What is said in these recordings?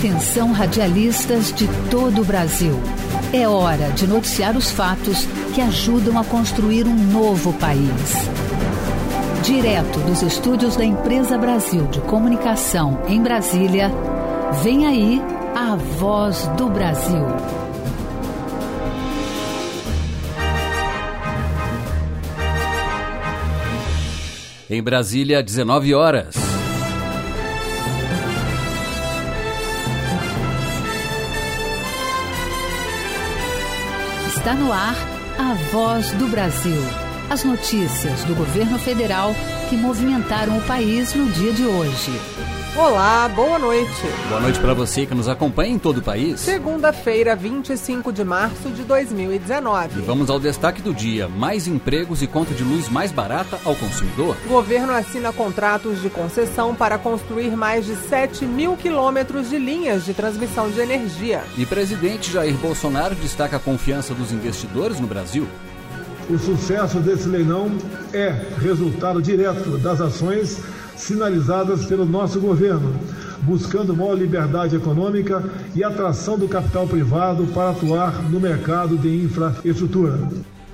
Atenção radialistas de todo o Brasil. É hora de noticiar os fatos que ajudam a construir um novo país. Direto dos estúdios da Empresa Brasil de Comunicação em Brasília, vem aí a voz do Brasil. Em Brasília, 19 horas. Está no ar a voz do Brasil. As notícias do governo federal que movimentaram o país no dia de hoje. Olá, boa noite. Boa noite para você que nos acompanha em todo o país. Segunda-feira, 25 de março de 2019. E vamos ao destaque do dia: mais empregos e conta de luz mais barata ao consumidor. O governo assina contratos de concessão para construir mais de 7 mil quilômetros de linhas de transmissão de energia. E presidente Jair Bolsonaro destaca a confiança dos investidores no Brasil. O sucesso desse leilão é resultado direto das ações sinalizadas pelo nosso governo, buscando maior liberdade econômica e atração do capital privado para atuar no mercado de infraestrutura.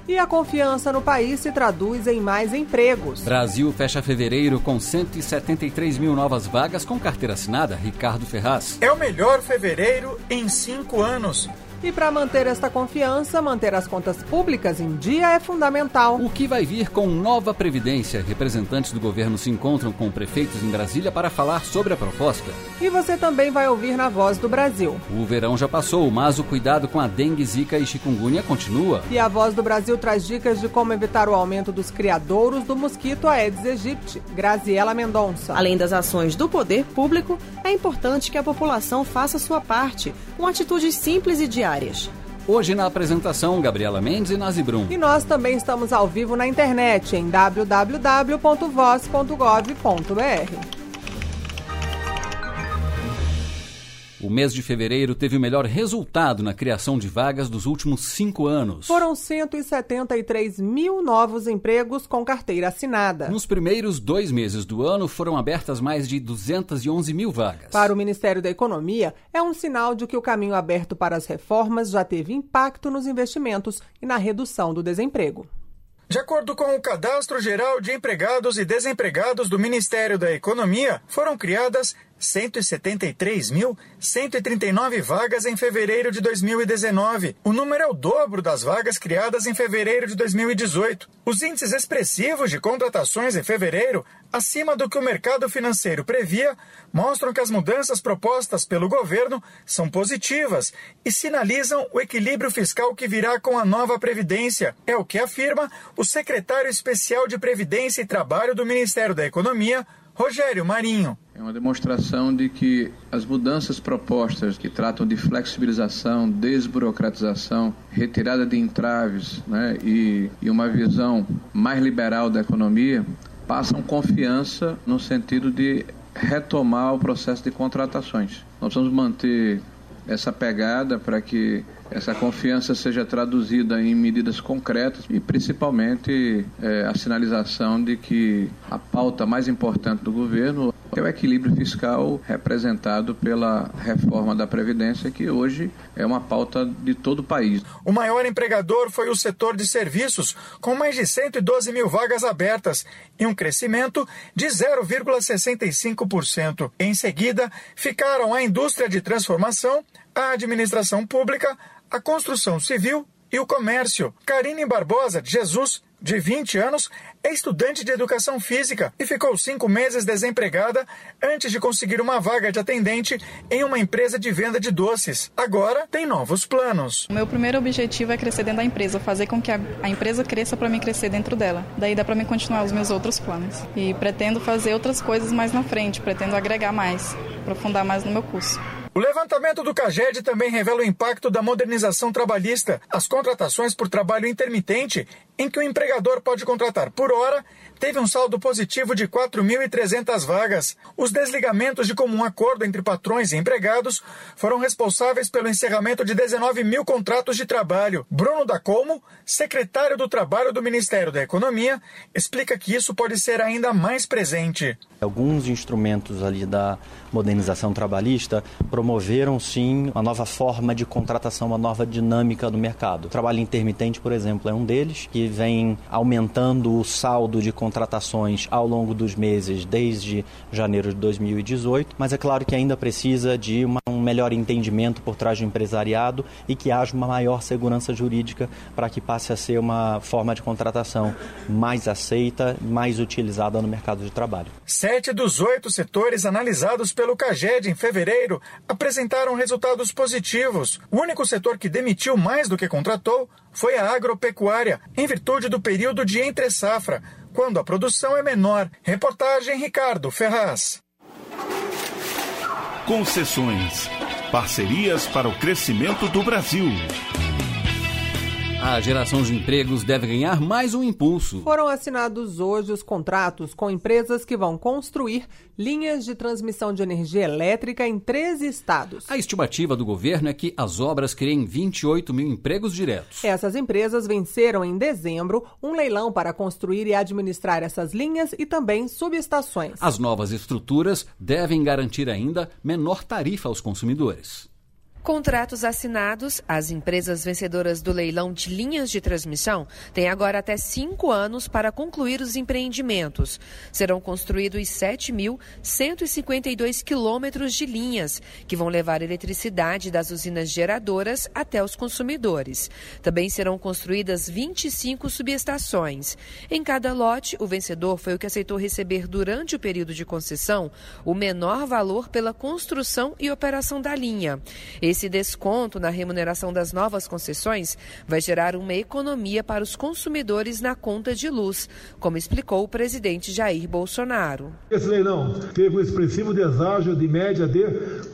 E a confiança no país se traduz em mais empregos. Brasil fecha fevereiro com 173 mil novas vagas com carteira assinada. Ricardo Ferraz. É o melhor fevereiro em cinco anos. E para manter esta confiança, manter as contas públicas em dia é fundamental. O que vai vir com nova Previdência? Representantes do governo se encontram com prefeitos em Brasília para falar sobre a proposta. E você também vai ouvir na Voz do Brasil. O verão já passou, mas o cuidado com a dengue, zika e chikungunya continua. E a Voz do Brasil traz dicas de como evitar o aumento dos criadouros do mosquito Aedes aegypti. Graziela Mendonça. Além das ações do poder público, é importante que a população faça sua parte, com atitudes simples e diárias Hoje na apresentação, Gabriela Mendes e Nazi Brum. E nós também estamos ao vivo na internet em www.voz.gov.br. O mês de fevereiro teve o melhor resultado na criação de vagas dos últimos cinco anos. Foram 173 mil novos empregos com carteira assinada. Nos primeiros dois meses do ano, foram abertas mais de 211 mil vagas. Para o Ministério da Economia, é um sinal de que o caminho aberto para as reformas já teve impacto nos investimentos e na redução do desemprego. De acordo com o Cadastro Geral de Empregados e Desempregados do Ministério da Economia, foram criadas 173.139 vagas em fevereiro de 2019. O número é o dobro das vagas criadas em fevereiro de 2018. Os índices expressivos de contratações em fevereiro, acima do que o mercado financeiro previa, mostram que as mudanças propostas pelo governo são positivas e sinalizam o equilíbrio fiscal que virá com a nova Previdência. É o que afirma o secretário especial de Previdência e Trabalho do Ministério da Economia, Rogério Marinho. É uma demonstração de que as mudanças propostas que tratam de flexibilização, desburocratização, retirada de entraves né, e, e uma visão mais liberal da economia passam confiança no sentido de retomar o processo de contratações. Nós precisamos manter essa pegada para que essa confiança seja traduzida em medidas concretas e principalmente é, a sinalização de que a pauta mais importante do governo é o equilíbrio fiscal representado pela reforma da Previdência, que hoje é uma pauta de todo o país. O maior empregador foi o setor de serviços, com mais de 112 mil vagas abertas e um crescimento de 0,65%. Em seguida, ficaram a indústria de transformação, a administração pública, a construção civil e o comércio. Karine Barbosa Jesus, de 20 anos, é estudante de educação física e ficou cinco meses desempregada antes de conseguir uma vaga de atendente em uma empresa de venda de doces. Agora tem novos planos. O meu primeiro objetivo é crescer dentro da empresa, fazer com que a, a empresa cresça para mim crescer dentro dela. Daí dá para mim continuar os meus outros planos. E pretendo fazer outras coisas mais na frente, pretendo agregar mais, aprofundar mais no meu curso. O levantamento do CAGED também revela o impacto da modernização trabalhista. As contratações por trabalho intermitente, em que o empregador pode contratar por hora, teve um saldo positivo de 4.300 vagas. Os desligamentos de comum acordo entre patrões e empregados foram responsáveis pelo encerramento de 19 mil contratos de trabalho. Bruno da Como, secretário do Trabalho do Ministério da Economia, explica que isso pode ser ainda mais presente. Alguns instrumentos ali da modernização trabalhista promoveram sim uma nova forma de contratação, uma nova dinâmica do mercado. O trabalho intermitente, por exemplo, é um deles, que vem aumentando o saldo de contratações ao longo dos meses desde janeiro de 2018, mas é claro que ainda precisa de uma, um melhor entendimento por trás do empresariado e que haja uma maior segurança jurídica para que passe a ser uma forma de contratação mais aceita, mais utilizada no mercado de trabalho. Sete dos oito setores analisados pelo CAGED em fevereiro apresentaram resultados positivos. O único setor que demitiu mais do que contratou foi a agropecuária, em virtude do período de entre-safra, quando a produção é menor. Reportagem Ricardo Ferraz. Concessões. Parcerias para o crescimento do Brasil. A geração de empregos deve ganhar mais um impulso. Foram assinados hoje os contratos com empresas que vão construir linhas de transmissão de energia elétrica em 13 estados. A estimativa do governo é que as obras criem 28 mil empregos diretos. Essas empresas venceram em dezembro um leilão para construir e administrar essas linhas e também subestações. As novas estruturas devem garantir ainda menor tarifa aos consumidores. Contratos assinados, as empresas vencedoras do leilão de linhas de transmissão têm agora até cinco anos para concluir os empreendimentos. Serão construídos 7.152 quilômetros de linhas, que vão levar eletricidade das usinas geradoras até os consumidores. Também serão construídas 25 subestações. Em cada lote, o vencedor foi o que aceitou receber durante o período de concessão o menor valor pela construção e operação da linha. Esse desconto na remuneração das novas concessões vai gerar uma economia para os consumidores na conta de luz, como explicou o presidente Jair Bolsonaro. Esse leilão teve um expressivo deságio de média de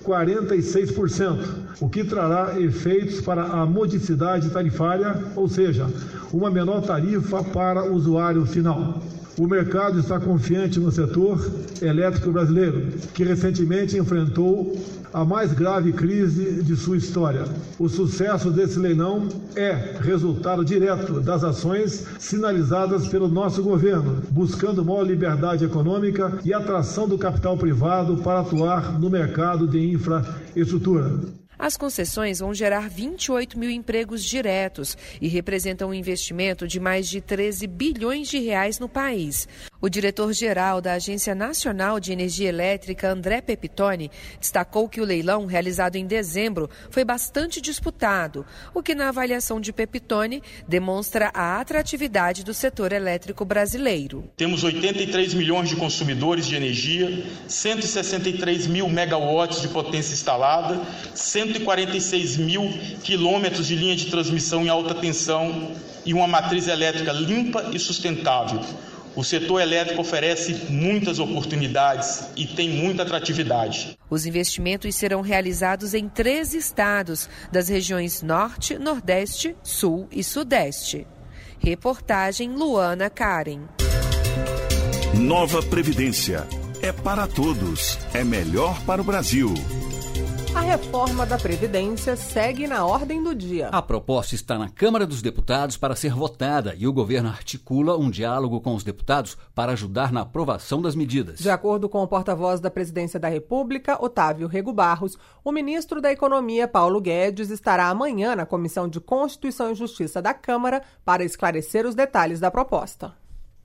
46%, o que trará efeitos para a modicidade tarifária, ou seja, uma menor tarifa para o usuário final. O mercado está confiante no setor elétrico brasileiro, que recentemente enfrentou a mais grave crise de sua história. O sucesso desse leilão é resultado direto das ações sinalizadas pelo nosso governo, buscando maior liberdade econômica e atração do capital privado para atuar no mercado de infraestrutura. As concessões vão gerar 28 mil empregos diretos e representam um investimento de mais de 13 bilhões de reais no país. O diretor-geral da Agência Nacional de Energia Elétrica, André Pepitone, destacou que o leilão realizado em dezembro foi bastante disputado, o que, na avaliação de Pepitone, demonstra a atratividade do setor elétrico brasileiro. Temos 83 milhões de consumidores de energia, 163 mil megawatts de potência instalada, 146 mil quilômetros de linha de transmissão em alta tensão e uma matriz elétrica limpa e sustentável. O setor elétrico oferece muitas oportunidades e tem muita atratividade. Os investimentos serão realizados em três estados, das regiões Norte, Nordeste, Sul e Sudeste. Reportagem Luana Karen. Nova Previdência. É para todos. É melhor para o Brasil. A reforma da Previdência segue na ordem do dia. A proposta está na Câmara dos Deputados para ser votada e o governo articula um diálogo com os deputados para ajudar na aprovação das medidas. De acordo com o porta-voz da Presidência da República, Otávio Rego Barros, o ministro da Economia, Paulo Guedes, estará amanhã na Comissão de Constituição e Justiça da Câmara para esclarecer os detalhes da proposta.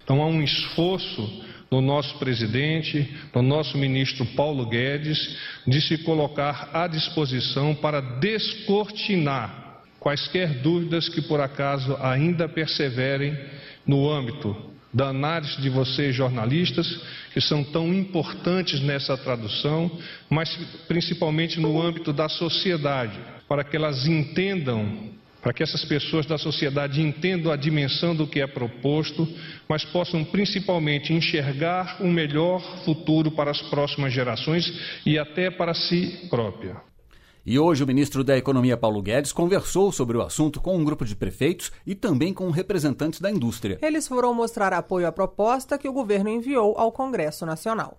Então há um esforço no nosso presidente, no nosso ministro Paulo Guedes, de se colocar à disposição para descortinar quaisquer dúvidas que por acaso ainda perseverem no âmbito da análise de vocês jornalistas, que são tão importantes nessa tradução, mas principalmente no âmbito da sociedade, para que elas entendam para que essas pessoas da sociedade entendam a dimensão do que é proposto, mas possam principalmente enxergar um melhor futuro para as próximas gerações e até para si própria. E hoje o ministro da Economia Paulo Guedes conversou sobre o assunto com um grupo de prefeitos e também com representantes da indústria. Eles foram mostrar apoio à proposta que o governo enviou ao Congresso Nacional.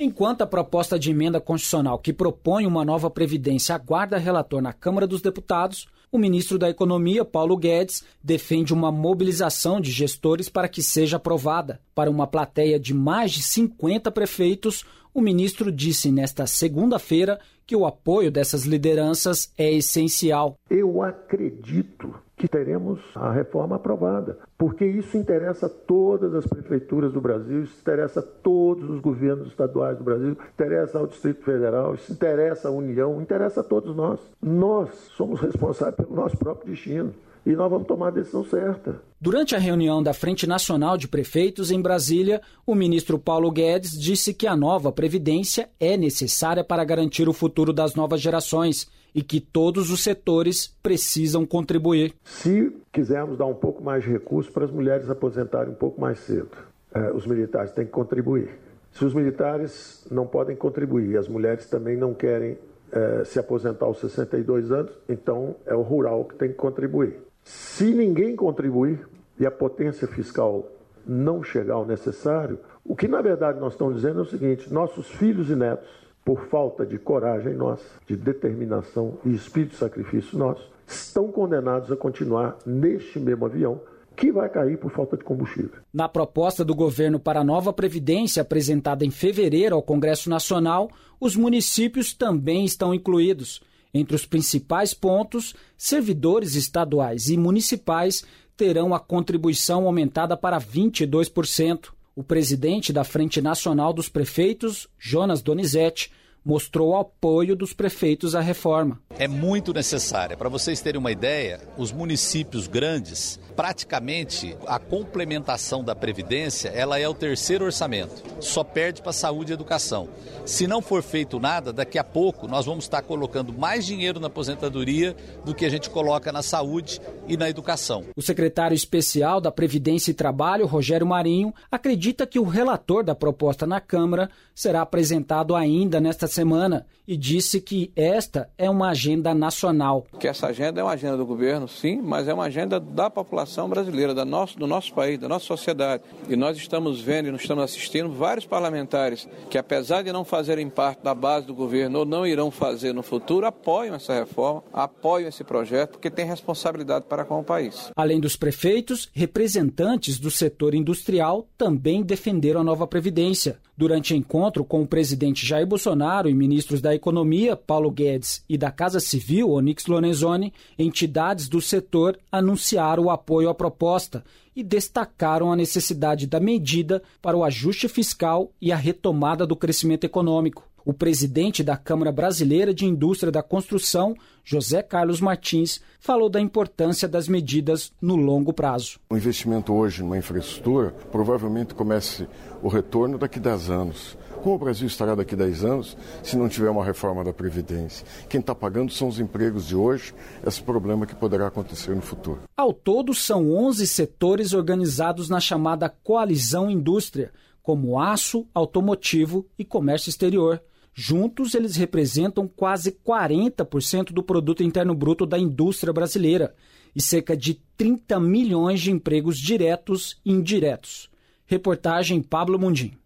Enquanto a proposta de emenda constitucional que propõe uma nova previdência aguarda relator na Câmara dos Deputados, o ministro da Economia, Paulo Guedes, defende uma mobilização de gestores para que seja aprovada. Para uma plateia de mais de 50 prefeitos, o ministro disse nesta segunda-feira que o apoio dessas lideranças é essencial. Eu acredito que teremos a reforma aprovada, porque isso interessa todas as prefeituras do Brasil, isso interessa todos os governos estaduais do Brasil, interessa ao Distrito Federal, isso interessa à União, interessa a todos nós. Nós somos responsáveis pelo nosso próprio destino e nós vamos tomar a decisão certa. Durante a reunião da Frente Nacional de Prefeitos em Brasília, o ministro Paulo Guedes disse que a nova Previdência é necessária para garantir o futuro das novas gerações e que todos os setores precisam contribuir. Se quisermos dar um pouco mais de recursos para as mulheres aposentarem um pouco mais cedo, eh, os militares têm que contribuir. Se os militares não podem contribuir, as mulheres também não querem eh, se aposentar aos 62 anos, então é o rural que tem que contribuir. Se ninguém contribuir e a potência fiscal não chegar ao necessário, o que na verdade nós estamos dizendo é o seguinte: nossos filhos e netos, por falta de coragem nossa, de determinação e espírito de sacrifício nosso, estão condenados a continuar neste mesmo avião que vai cair por falta de combustível. Na proposta do governo para a nova Previdência, apresentada em fevereiro ao Congresso Nacional, os municípios também estão incluídos. Entre os principais pontos, servidores estaduais e municipais terão a contribuição aumentada para 22%. O presidente da Frente Nacional dos Prefeitos, Jonas Donizete, mostrou o apoio dos prefeitos à reforma. É muito necessária. Para vocês terem uma ideia, os municípios grandes, praticamente a complementação da Previdência, ela é o terceiro orçamento. Só perde para saúde e educação. Se não for feito nada, daqui a pouco nós vamos estar colocando mais dinheiro na aposentadoria do que a gente coloca na saúde e na educação. O secretário especial da Previdência e Trabalho, Rogério Marinho, acredita que o relator da proposta na Câmara será apresentado ainda nesta semana e disse que esta é uma agenda nacional. Que essa agenda é uma agenda do governo, sim, mas é uma agenda da população brasileira, da nosso, do nosso país, da nossa sociedade. E nós estamos vendo e nós estamos assistindo vários parlamentares que, apesar de não fazerem parte da base do governo ou não irão fazer no futuro, apoiam essa reforma, apoiam esse projeto, porque tem responsabilidade para com o país. Além dos prefeitos, representantes do setor industrial também defenderam a nova Previdência. Durante encontro com o presidente Jair Bolsonaro e ministros da Economia, Paulo Guedes, e da Casa Civil, Onyx Lorenzoni, entidades do setor anunciaram o apoio à proposta e destacaram a necessidade da medida para o ajuste fiscal e a retomada do crescimento econômico. O presidente da Câmara Brasileira de Indústria da Construção, José Carlos Martins, falou da importância das medidas no longo prazo. O investimento hoje numa infraestrutura provavelmente comece o retorno daqui a 10 anos. Como o Brasil estará daqui a 10 anos se não tiver uma reforma da Previdência? Quem está pagando são os empregos de hoje, esse problema que poderá acontecer no futuro. Ao todo, são 11 setores organizados na chamada Coalizão Indústria, como aço, automotivo e comércio exterior. Juntos, eles representam quase 40% do produto interno bruto da indústria brasileira e cerca de 30 milhões de empregos diretos e indiretos. Reportagem Pablo Mundim.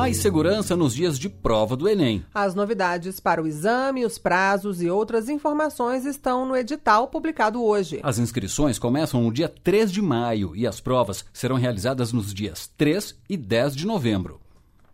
Mais segurança nos dias de prova do Enem. As novidades para o exame, os prazos e outras informações estão no edital publicado hoje. As inscrições começam no dia 3 de maio e as provas serão realizadas nos dias 3 e 10 de novembro.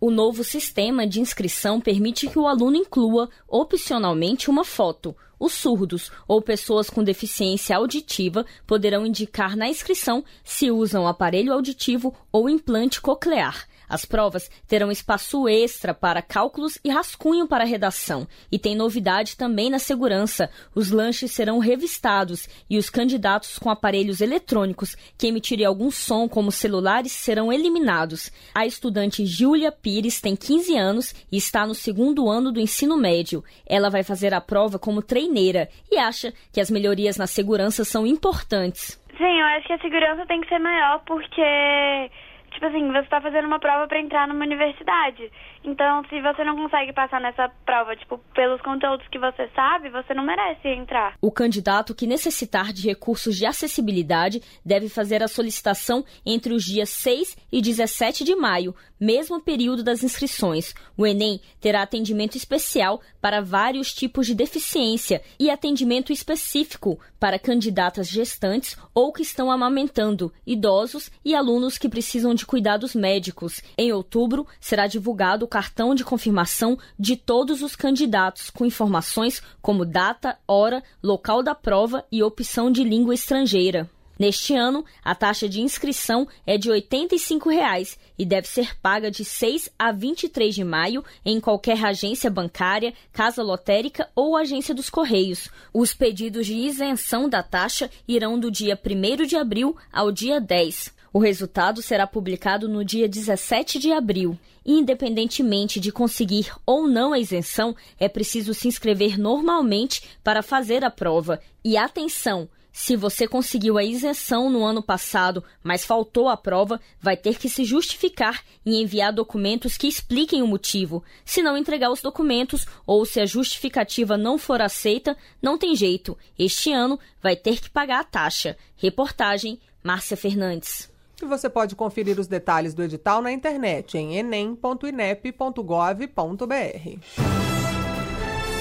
O novo sistema de inscrição permite que o aluno inclua, opcionalmente, uma foto. Os surdos ou pessoas com deficiência auditiva poderão indicar na inscrição se usam aparelho auditivo ou implante coclear. As provas terão espaço extra para cálculos e rascunho para redação. E tem novidade também na segurança. Os lanches serão revistados e os candidatos com aparelhos eletrônicos que emitirem algum som, como celulares, serão eliminados. A estudante Júlia Pires tem 15 anos e está no segundo ano do ensino médio. Ela vai fazer a prova como treineira e acha que as melhorias na segurança são importantes. Sim, eu acho que a segurança tem que ser maior porque tipo assim, você está fazendo uma prova para entrar numa universidade. Então, se você não consegue passar nessa prova, tipo, pelos conteúdos que você sabe, você não merece entrar. O candidato que necessitar de recursos de acessibilidade deve fazer a solicitação entre os dias 6 e 17 de maio, mesmo período das inscrições. O Enem terá atendimento especial para vários tipos de deficiência e atendimento específico para candidatas gestantes ou que estão amamentando, idosos e alunos que precisam de cuidados médicos. Em outubro, será divulgado o cartão de confirmação de todos os candidatos, com informações como data, hora, local da prova e opção de língua estrangeira. Neste ano, a taxa de inscrição é de 85 reais e deve ser paga de 6 a 23 de maio em qualquer agência bancária, casa lotérica ou agência dos Correios. Os pedidos de isenção da taxa irão do dia 1 de abril ao dia 10. O resultado será publicado no dia 17 de abril. Independentemente de conseguir ou não a isenção, é preciso se inscrever normalmente para fazer a prova. E atenção! Se você conseguiu a isenção no ano passado, mas faltou a prova, vai ter que se justificar e enviar documentos que expliquem o motivo. Se não entregar os documentos ou se a justificativa não for aceita, não tem jeito. Este ano vai ter que pagar a taxa. Reportagem Márcia Fernandes. E você pode conferir os detalhes do edital na internet em enem.inep.gov.br.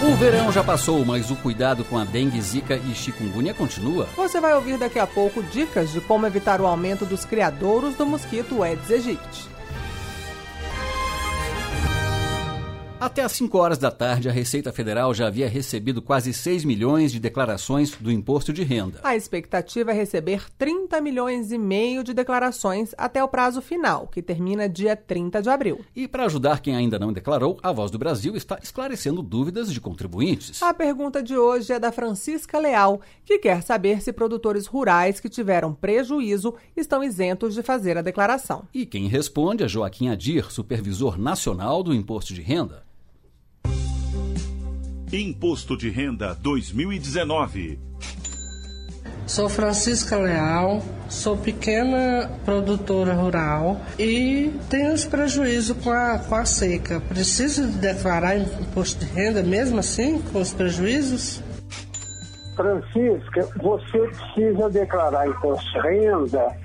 O verão já passou, mas o cuidado com a dengue, zika e chikungunya continua. Você vai ouvir daqui a pouco dicas de como evitar o aumento dos criadouros do mosquito Aedes aegypti. Até às 5 horas da tarde, a Receita Federal já havia recebido quase 6 milhões de declarações do imposto de renda. A expectativa é receber 30 milhões e meio de declarações até o prazo final, que termina dia 30 de abril. E para ajudar quem ainda não declarou, a Voz do Brasil está esclarecendo dúvidas de contribuintes. A pergunta de hoje é da Francisca Leal, que quer saber se produtores rurais que tiveram prejuízo estão isentos de fazer a declaração. E quem responde é Joaquim Adir, supervisor nacional do imposto de renda. Imposto de Renda 2019. Sou Francisca Leal, sou pequena produtora rural e tenho os prejuízos com a, com a seca. Preciso declarar imposto de renda mesmo assim, com os prejuízos? Francisca, você precisa declarar imposto de renda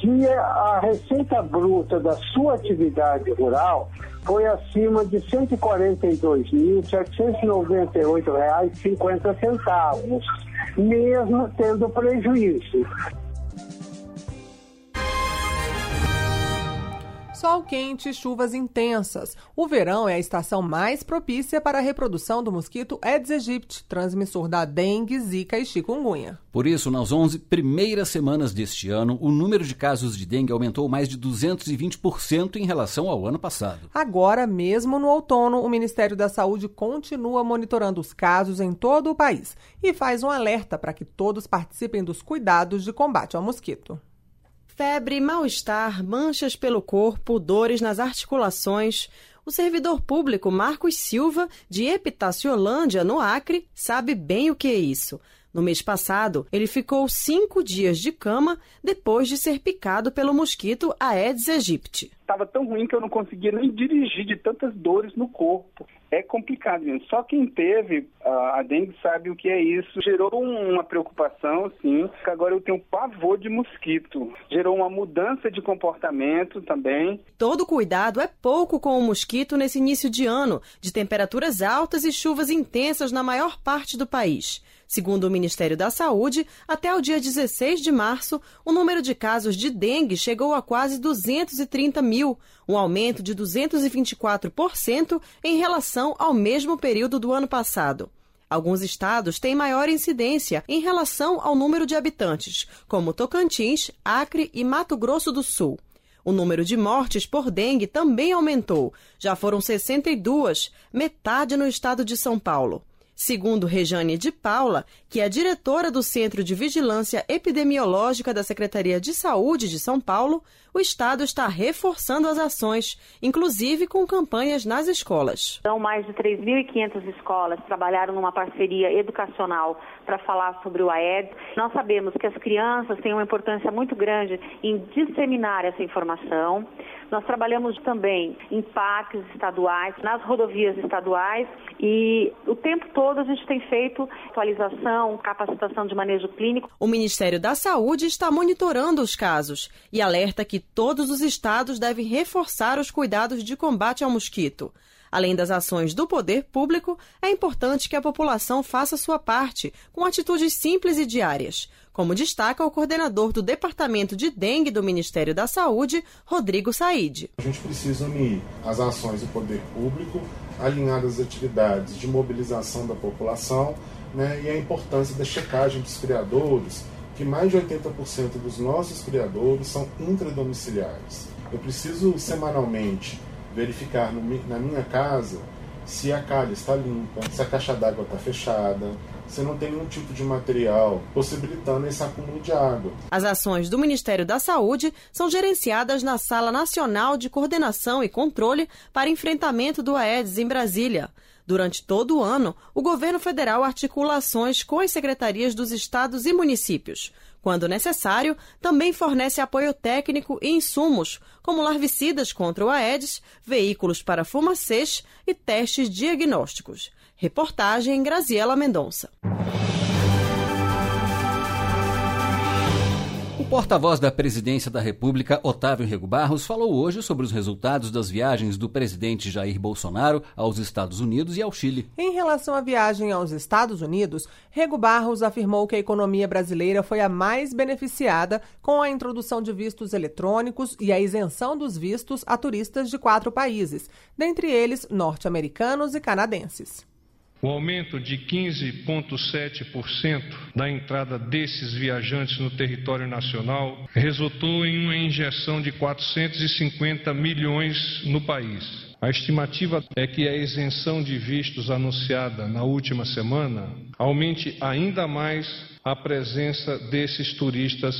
se a receita bruta da sua atividade rural foi acima de R$ 142.798,50, mesmo tendo prejuízo. Sol quente e chuvas intensas. O verão é a estação mais propícia para a reprodução do mosquito Aedes aegypti, transmissor da dengue, zika e chikungunya. Por isso, nas 11 primeiras semanas deste ano, o número de casos de dengue aumentou mais de 220% em relação ao ano passado. Agora, mesmo no outono, o Ministério da Saúde continua monitorando os casos em todo o país e faz um alerta para que todos participem dos cuidados de combate ao mosquito. Febre, mal-estar, manchas pelo corpo, dores nas articulações. O servidor público Marcos Silva, de Epitaciolândia, no Acre, sabe bem o que é isso. No mês passado, ele ficou cinco dias de cama depois de ser picado pelo mosquito Aedes aegypti. Estava tão ruim que eu não conseguia nem dirigir de tantas dores no corpo. É complicado mesmo. Só quem teve a dengue sabe o que é isso. Gerou uma preocupação, sim. Agora eu tenho pavor de mosquito. Gerou uma mudança de comportamento também. Todo cuidado é pouco com o mosquito nesse início de ano, de temperaturas altas e chuvas intensas na maior parte do país. Segundo o Ministério da Saúde, até o dia 16 de março, o número de casos de dengue chegou a quase 230 mil, um aumento de 224% em relação ao mesmo período do ano passado. Alguns estados têm maior incidência em relação ao número de habitantes, como Tocantins, Acre e Mato Grosso do Sul. O número de mortes por dengue também aumentou. Já foram 62, metade no estado de São Paulo. Segundo Rejane de Paula, que é diretora do Centro de Vigilância Epidemiológica da Secretaria de Saúde de São Paulo, o Estado está reforçando as ações, inclusive com campanhas nas escolas. Então, mais de 3.500 escolas trabalharam numa parceria educacional para falar sobre o Aedes. Nós sabemos que as crianças têm uma importância muito grande em disseminar essa informação. Nós trabalhamos também em parques estaduais, nas rodovias estaduais e o tempo todo a gente tem feito atualização, capacitação de manejo clínico. O Ministério da Saúde está monitorando os casos e alerta que todos os estados devem reforçar os cuidados de combate ao mosquito. Além das ações do poder público, é importante que a população faça sua parte, com atitudes simples e diárias como destaca o coordenador do Departamento de Dengue do Ministério da Saúde, Rodrigo Said. A gente precisa unir as ações do poder público, alinhadas às atividades de mobilização da população né, e a importância da checagem dos criadores, que mais de 80% dos nossos criadores são intradomiciliares. Eu preciso semanalmente verificar no, na minha casa se a calha está limpa, se a caixa d'água está fechada, você não tem nenhum tipo de material possibilitando esse acúmulo de água. As ações do Ministério da Saúde são gerenciadas na Sala Nacional de Coordenação e Controle para Enfrentamento do Aedes em Brasília. Durante todo o ano, o governo federal articula ações com as secretarias dos estados e municípios. Quando necessário, também fornece apoio técnico e insumos, como larvicidas contra o Aedes, veículos para fumacês e testes diagnósticos. Reportagem Graziela Mendonça. Porta-voz da Presidência da República, Otávio Rego Barros, falou hoje sobre os resultados das viagens do presidente Jair Bolsonaro aos Estados Unidos e ao Chile. Em relação à viagem aos Estados Unidos, Rego Barros afirmou que a economia brasileira foi a mais beneficiada com a introdução de vistos eletrônicos e a isenção dos vistos a turistas de quatro países, dentre eles norte-americanos e canadenses. O aumento de 15,7% da entrada desses viajantes no território nacional resultou em uma injeção de 450 milhões no país. A estimativa é que a isenção de vistos anunciada na última semana aumente ainda mais a presença desses turistas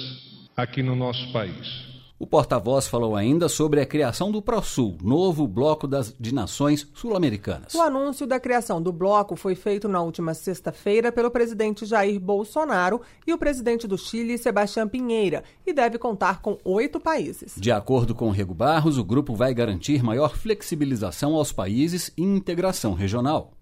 aqui no nosso país. O porta-voz falou ainda sobre a criação do ProSul, novo bloco das, de nações sul-americanas. O anúncio da criação do bloco foi feito na última sexta-feira pelo presidente Jair Bolsonaro e o presidente do Chile, Sebastião Pinheira, e deve contar com oito países. De acordo com Rego Barros, o grupo vai garantir maior flexibilização aos países e integração regional.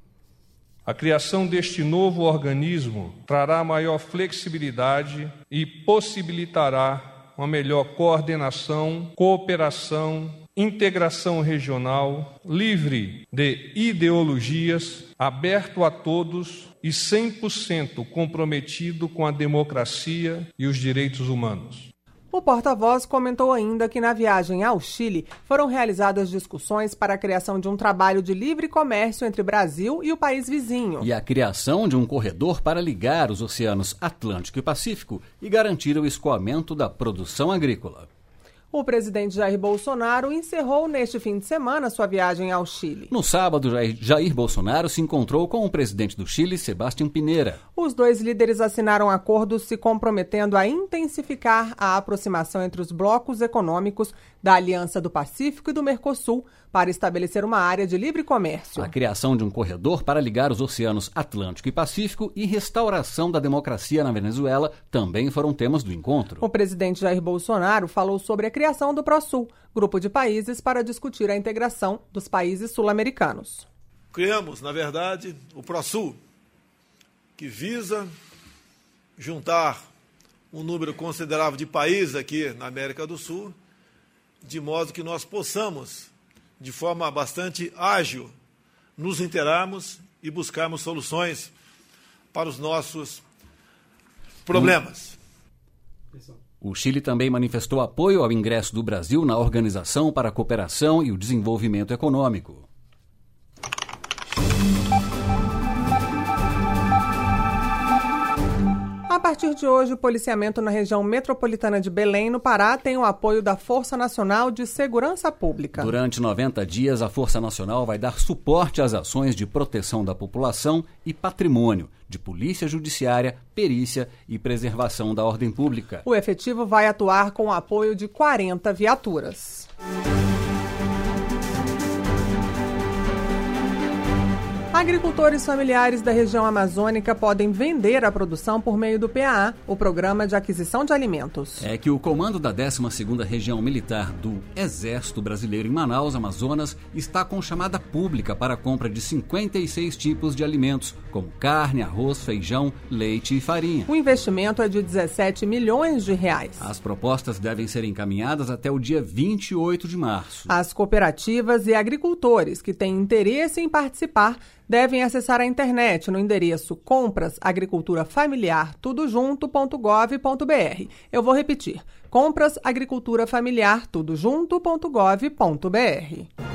A criação deste novo organismo trará maior flexibilidade e possibilitará uma melhor coordenação, cooperação, integração regional, livre de ideologias, aberto a todos e 100% comprometido com a democracia e os direitos humanos. O porta-voz comentou ainda que na viagem ao Chile foram realizadas discussões para a criação de um trabalho de livre comércio entre Brasil e o país vizinho. E a criação de um corredor para ligar os oceanos Atlântico e Pacífico e garantir o escoamento da produção agrícola. O presidente Jair Bolsonaro encerrou neste fim de semana sua viagem ao Chile. No sábado, Jair Bolsonaro se encontrou com o presidente do Chile, Sebastião Pineira. Os dois líderes assinaram acordos se comprometendo a intensificar a aproximação entre os blocos econômicos da Aliança do Pacífico e do Mercosul para estabelecer uma área de livre comércio. A criação de um corredor para ligar os oceanos Atlântico e Pacífico e restauração da democracia na Venezuela também foram temas do encontro. O presidente Jair Bolsonaro falou sobre a criação do ProSul, grupo de países para discutir a integração dos países sul-americanos. Criamos, na verdade, o ProSul, que visa juntar um número considerável de países aqui na América do Sul, de modo que nós possamos de forma bastante ágil, nos interarmos e buscarmos soluções para os nossos problemas. O Chile também manifestou apoio ao ingresso do Brasil na Organização para a Cooperação e o Desenvolvimento Econômico. A partir de hoje, o policiamento na região metropolitana de Belém, no Pará, tem o apoio da Força Nacional de Segurança Pública. Durante 90 dias, a Força Nacional vai dar suporte às ações de proteção da população e patrimônio, de polícia judiciária, perícia e preservação da ordem pública. O efetivo vai atuar com o apoio de 40 viaturas. Agricultores familiares da região amazônica podem vender a produção por meio do PAA, o Programa de Aquisição de Alimentos. É que o comando da 12ª Região Militar do Exército Brasileiro em Manaus, Amazonas, está com chamada pública para a compra de 56 tipos de alimentos, como carne, arroz, feijão, leite e farinha. O investimento é de 17 milhões de reais. As propostas devem ser encaminhadas até o dia 28 de março. As cooperativas e agricultores que têm interesse em participar devem acessar a internet no endereço compras agricultura familiar tudojunto.gov.br. Eu vou repetir: compras agricultura familiar tudojunto.gov.br.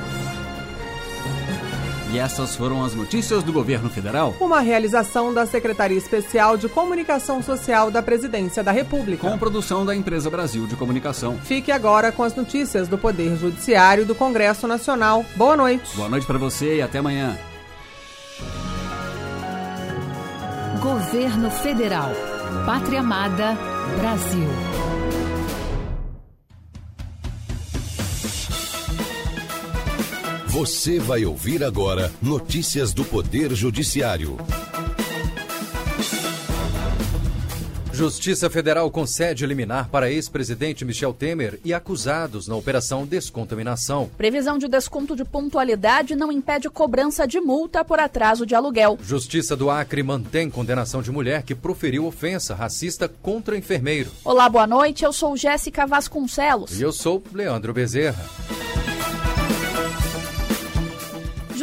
E essas foram as notícias do governo federal. Uma realização da Secretaria Especial de Comunicação Social da Presidência da República. Com produção da Empresa Brasil de Comunicação. Fique agora com as notícias do Poder Judiciário do Congresso Nacional. Boa noite. Boa noite para você e até amanhã. Governo Federal. Pátria Amada, Brasil. Você vai ouvir agora notícias do Poder Judiciário. Justiça Federal concede liminar para ex-presidente Michel Temer e acusados na Operação Descontaminação. Previsão de desconto de pontualidade não impede cobrança de multa por atraso de aluguel. Justiça do Acre mantém condenação de mulher que proferiu ofensa racista contra enfermeiro. Olá, boa noite. Eu sou Jéssica Vasconcelos. E eu sou Leandro Bezerra.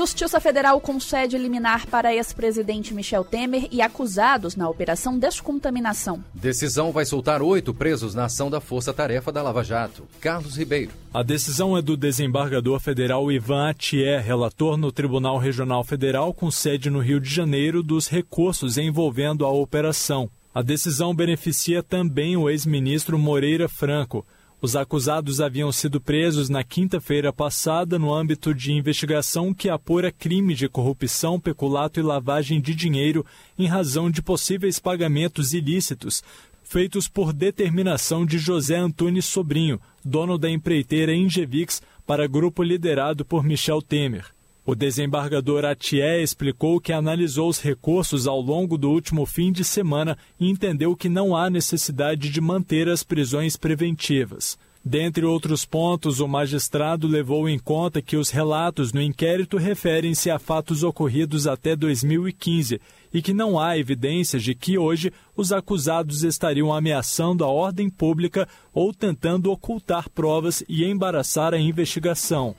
Justiça Federal concede liminar para ex-presidente Michel Temer e acusados na Operação Descontaminação. Decisão vai soltar oito presos na ação da Força Tarefa da Lava Jato. Carlos Ribeiro. A decisão é do desembargador federal Ivan Atier, relator no Tribunal Regional Federal com sede no Rio de Janeiro dos recursos envolvendo a operação. A decisão beneficia também o ex-ministro Moreira Franco. Os acusados haviam sido presos na quinta-feira passada no âmbito de investigação que apura crime de corrupção, peculato e lavagem de dinheiro em razão de possíveis pagamentos ilícitos feitos por determinação de José Antunes Sobrinho, dono da empreiteira Ingevix, para grupo liderado por Michel Temer. O desembargador Atié explicou que analisou os recursos ao longo do último fim de semana e entendeu que não há necessidade de manter as prisões preventivas. Dentre outros pontos, o magistrado levou em conta que os relatos no inquérito referem-se a fatos ocorridos até 2015 e que não há evidências de que hoje os acusados estariam ameaçando a ordem pública ou tentando ocultar provas e embaraçar a investigação.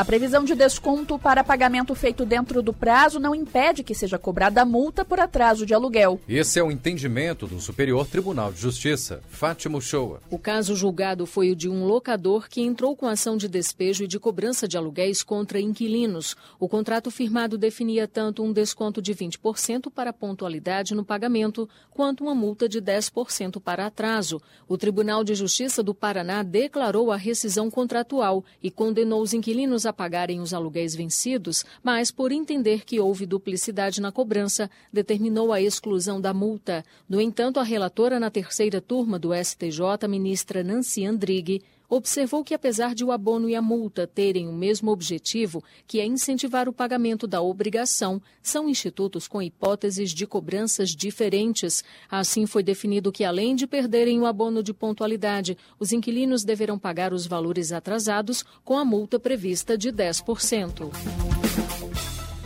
A previsão de desconto para pagamento feito dentro do prazo não impede que seja cobrada multa por atraso de aluguel. Esse é o entendimento do Superior Tribunal de Justiça, Fátima Uchoa. O caso julgado foi o de um locador que entrou com ação de despejo e de cobrança de aluguéis contra inquilinos. O contrato firmado definia tanto um desconto de 20% para pontualidade no pagamento, quanto uma multa de 10% para atraso. O Tribunal de Justiça do Paraná declarou a rescisão contratual e condenou os inquilinos a pagarem os aluguéis vencidos, mas, por entender que houve duplicidade na cobrança, determinou a exclusão da multa. No entanto, a relatora na terceira turma do STJ, ministra Nancy Andrighi, observou que, apesar de o abono e a multa terem o mesmo objetivo, que é incentivar o pagamento da obrigação, são institutos com hipóteses de cobranças diferentes. Assim, foi definido que, além de perderem o abono de pontualidade, os inquilinos deverão pagar os valores atrasados com a multa prevista de 10%.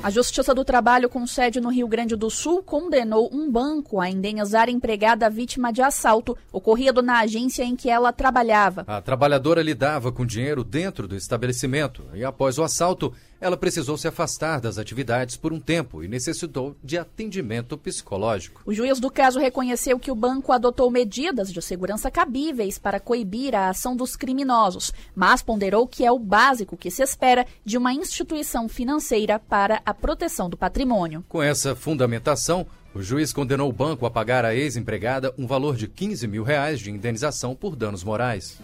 A Justiça do Trabalho, com sede no Rio Grande do Sul, condenou um banco a indenizar a empregada vítima de assalto ocorrido na agência em que ela trabalhava. A trabalhadora lidava com dinheiro dentro do estabelecimento e, após o assalto, ela precisou se afastar das atividades por um tempo e necessitou de atendimento psicológico. O juiz do caso reconheceu que o banco adotou medidas de segurança cabíveis para coibir a ação dos criminosos, mas ponderou que é o básico que se espera de uma instituição financeira para a proteção do patrimônio. Com essa fundamentação, O juiz condenou o banco a pagar à ex-empregada um valor de 15 mil reais de indenização por danos morais.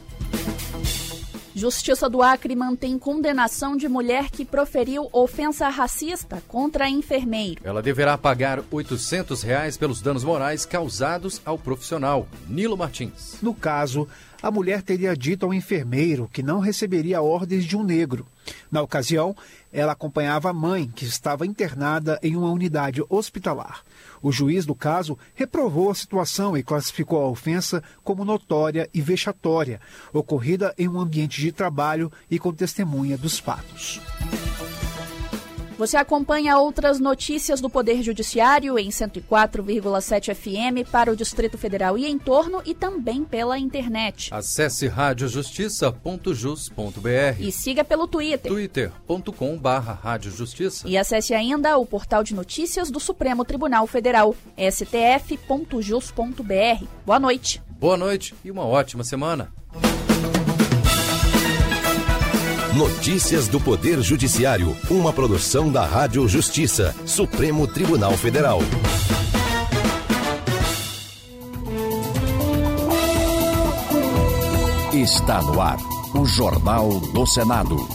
Justiça do Acre mantém condenação de mulher que proferiu ofensa racista contra enfermeiro. Ela deverá pagar 800 reais pelos danos morais causados ao profissional, Nilo Martins. No caso, a mulher teria dito ao enfermeiro que não receberia ordens de um negro. Na ocasião, ela acompanhava a mãe, que estava internada em uma unidade hospitalar. O juiz do caso reprovou a situação e classificou a ofensa como notória e vexatória, ocorrida em um ambiente de trabalho e com testemunha dos fatos. Você acompanha outras notícias do Poder Judiciário em 104,7 FM para o Distrito Federal e em torno e também pela internet. Acesse radiojustiça.jus.br e siga pelo Twitter. twitter.com/barra radiojustiça. E acesse ainda o portal de notícias do Supremo Tribunal Federal, stf.jus.br. Boa noite. Boa noite e uma ótima semana. Notícias do Poder Judiciário, uma produção da Rádio Justiça, Supremo Tribunal Federal. Está no ar, o Jornal do Senado.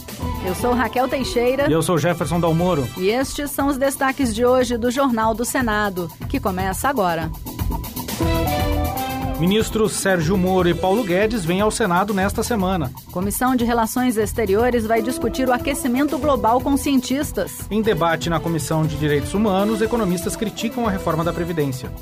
Eu sou Raquel Teixeira. E eu sou Jefferson Dalmoro. E estes são os destaques de hoje do Jornal do Senado, que começa agora. Ministros Sérgio Moro e Paulo Guedes vêm ao Senado nesta semana. Comissão de Relações Exteriores vai discutir o aquecimento global com cientistas. Em debate na Comissão de Direitos Humanos, economistas criticam a reforma da Previdência.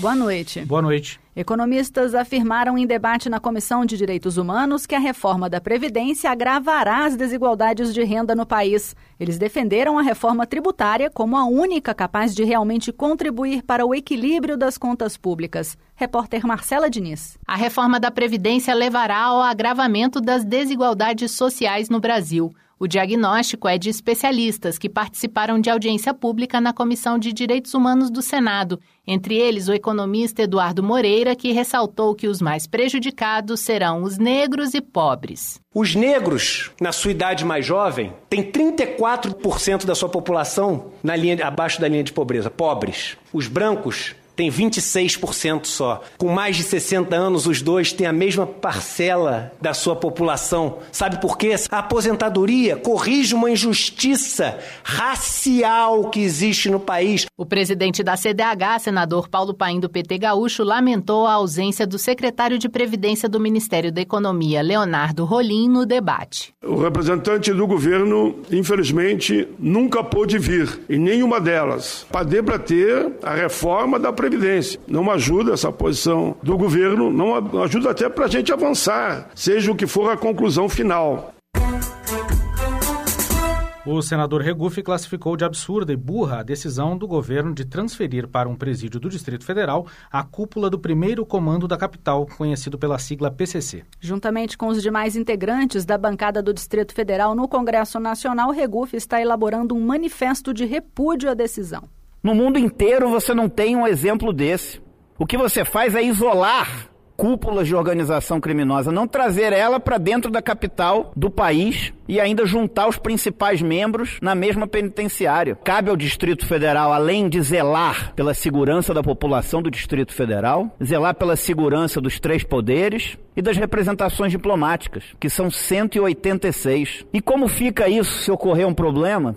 Boa noite. Boa noite. Economistas afirmaram em debate na Comissão de Direitos Humanos que a reforma da Previdência agravará as desigualdades de renda no país. Eles defenderam a reforma tributária como a única capaz de realmente contribuir para o equilíbrio das contas públicas. Repórter Marcela Diniz. A reforma da Previdência levará ao agravamento das desigualdades sociais no Brasil. O diagnóstico é de especialistas que participaram de audiência pública na Comissão de Direitos Humanos do Senado, entre eles o economista Eduardo Moreira, que ressaltou que os mais prejudicados serão os negros e pobres. Os negros, na sua idade mais jovem, têm 34% da sua população na linha abaixo da linha de pobreza, pobres. Os brancos tem 26% só. Com mais de 60 anos, os dois têm a mesma parcela da sua população. Sabe por quê? A aposentadoria corrige uma injustiça racial que existe no país. O presidente da CDH, senador Paulo Paim do PT Gaúcho, lamentou a ausência do secretário de Previdência do Ministério da Economia, Leonardo Rolim, no debate. O representante do governo, infelizmente, nunca pôde vir em nenhuma delas para debater a reforma da Previdência Previdência. Não ajuda essa posição do governo, não ajuda até para a gente avançar, seja o que for a conclusão final. O senador Regufe classificou de absurda e burra a decisão do governo de transferir para um presídio do Distrito Federal a cúpula do primeiro comando da capital, conhecido pela sigla PCC. Juntamente com os demais integrantes da bancada do Distrito Federal no Congresso Nacional, Regufe está elaborando um manifesto de repúdio à decisão. No mundo inteiro você não tem um exemplo desse. O que você faz é isolar cúpulas de organização criminosa, não trazer ela para dentro da capital do país e ainda juntar os principais membros na mesma penitenciária. Cabe ao Distrito Federal, além de zelar pela segurança da população do Distrito Federal, zelar pela segurança dos três poderes e das representações diplomáticas, que são 186. E como fica isso se ocorrer um problema?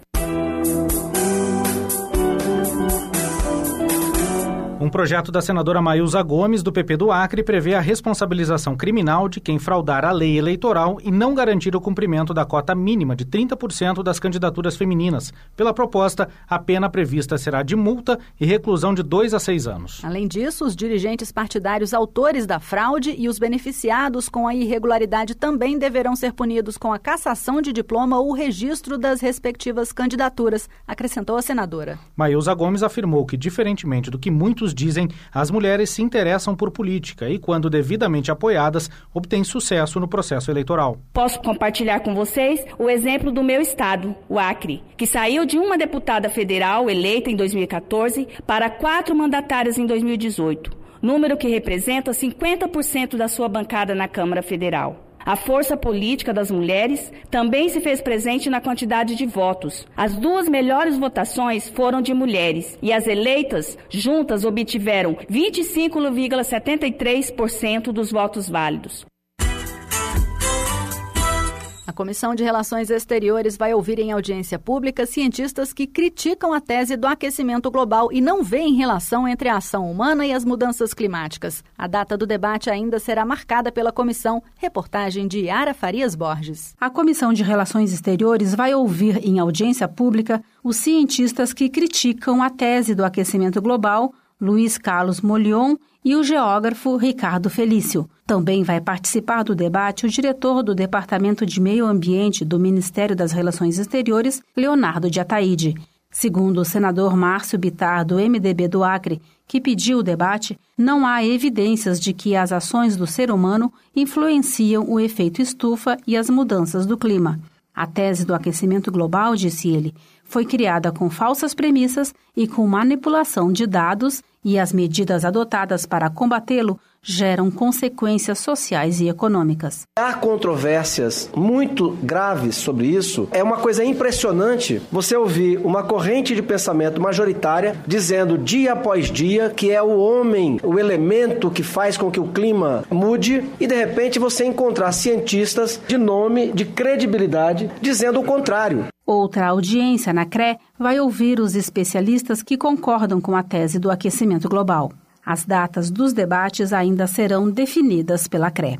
Um projeto da senadora Maísa Gomes, do PP do Acre, prevê a responsabilização criminal de quem fraudar a lei eleitoral e não garantir o cumprimento da cota mínima de 30% das candidaturas femininas. Pela proposta, a pena prevista será de multa e reclusão de dois a seis anos. Além disso, os dirigentes partidários autores da fraude e os beneficiados com a irregularidade também deverão ser punidos com a cassação de diploma ou registro das respectivas candidaturas, acrescentou a senadora. Maísa Gomes afirmou que, diferentemente do que muitos dizem, as mulheres se interessam por política e, quando devidamente apoiadas, obtêm sucesso no processo eleitoral. Posso compartilhar com vocês o exemplo do meu estado, o Acre, que saiu de uma deputada federal eleita em 2014 para quatro mandatárias em 2018, número que representa 50% da sua bancada na Câmara Federal. A força política das mulheres também se fez presente na quantidade de votos. As duas melhores votações foram de mulheres e as eleitas juntas obtiveram 25,73% dos votos válidos. A Comissão de Relações Exteriores vai ouvir em audiência pública cientistas que criticam a tese do aquecimento global e não veem relação entre a ação humana e as mudanças climáticas. A data do debate ainda será marcada pela comissão. Reportagem de Yara Farias Borges. A Comissão de Relações Exteriores vai ouvir em audiência pública os cientistas que criticam a tese do aquecimento global Luiz Carlos Molion e o geógrafo Ricardo Felício. Também vai participar do debate o diretor do Departamento de Meio Ambiente do Ministério das Relações Exteriores, Leonardo de Ataíde. Segundo o senador Márcio Bitar, do MDB do Acre, que pediu o debate, não há evidências de que as ações do ser humano influenciam o efeito estufa e as mudanças do clima. A tese do aquecimento global, disse ele, foi criada com falsas premissas e com manipulação de dados e as medidas adotadas para combatê-lo geram consequências sociais e econômicas. Há controvérsias muito graves sobre isso. É uma coisa impressionante você ouvir uma corrente de pensamento majoritária dizendo dia após dia que é o homem o elemento que faz com que o clima mude e de repente você encontrar cientistas de nome, de credibilidade, dizendo o contrário. Outra audiência na CRE vai ouvir os especialistas que concordam com a tese do aquecimento global. As datas dos debates ainda serão definidas pela CRE.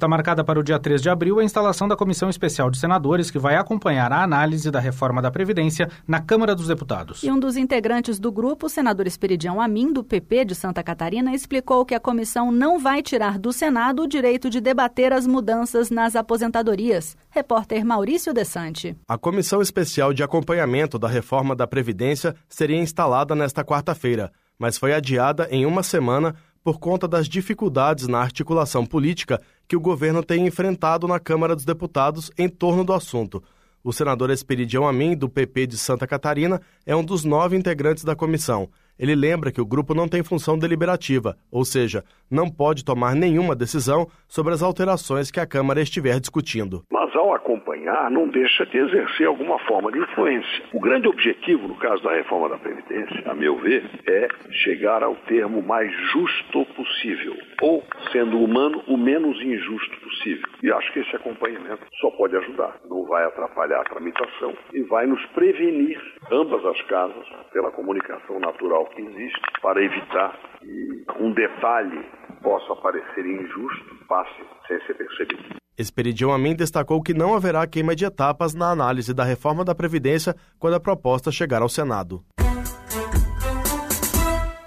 Está marcada para o dia 3 de abril a instalação da Comissão Especial de Senadores, que vai acompanhar a análise da reforma da Previdência na Câmara dos Deputados. E um dos integrantes do grupo, o senador Esperidião Amin, do PP de Santa Catarina, explicou que a comissão não vai tirar do Senado o direito de debater as mudanças nas aposentadorias. Repórter Maurício Desante. A Comissão Especial de Acompanhamento da Reforma da Previdência seria instalada nesta quarta-feira, mas foi adiada em uma semana por conta das dificuldades na articulação política que o governo tem enfrentado na Câmara dos Deputados em torno do assunto. O senador Esperidião Amin, do PP de Santa Catarina, é um dos nove integrantes da comissão. Ele lembra que o grupo não tem função deliberativa, ou seja, não pode tomar nenhuma decisão sobre as alterações que a Câmara estiver discutindo. Mas ao acompanhar, não deixa de exercer alguma forma de influência. O grande objetivo, no caso da reforma da Previdência, a meu ver, é chegar ao termo mais justo possível, ou, sendo humano, o menos injusto possível. E acho que esse acompanhamento só pode ajudar, não vai atrapalhar a tramitação e vai nos prevenir, ambas as casas, pela comunicação natural que existe, para evitar que um detalhe possa parecer injusto passe sem ser percebido. Esperidião Amin destacou que não haverá queima de etapas na análise da reforma da Previdência quando a proposta chegar ao Senado.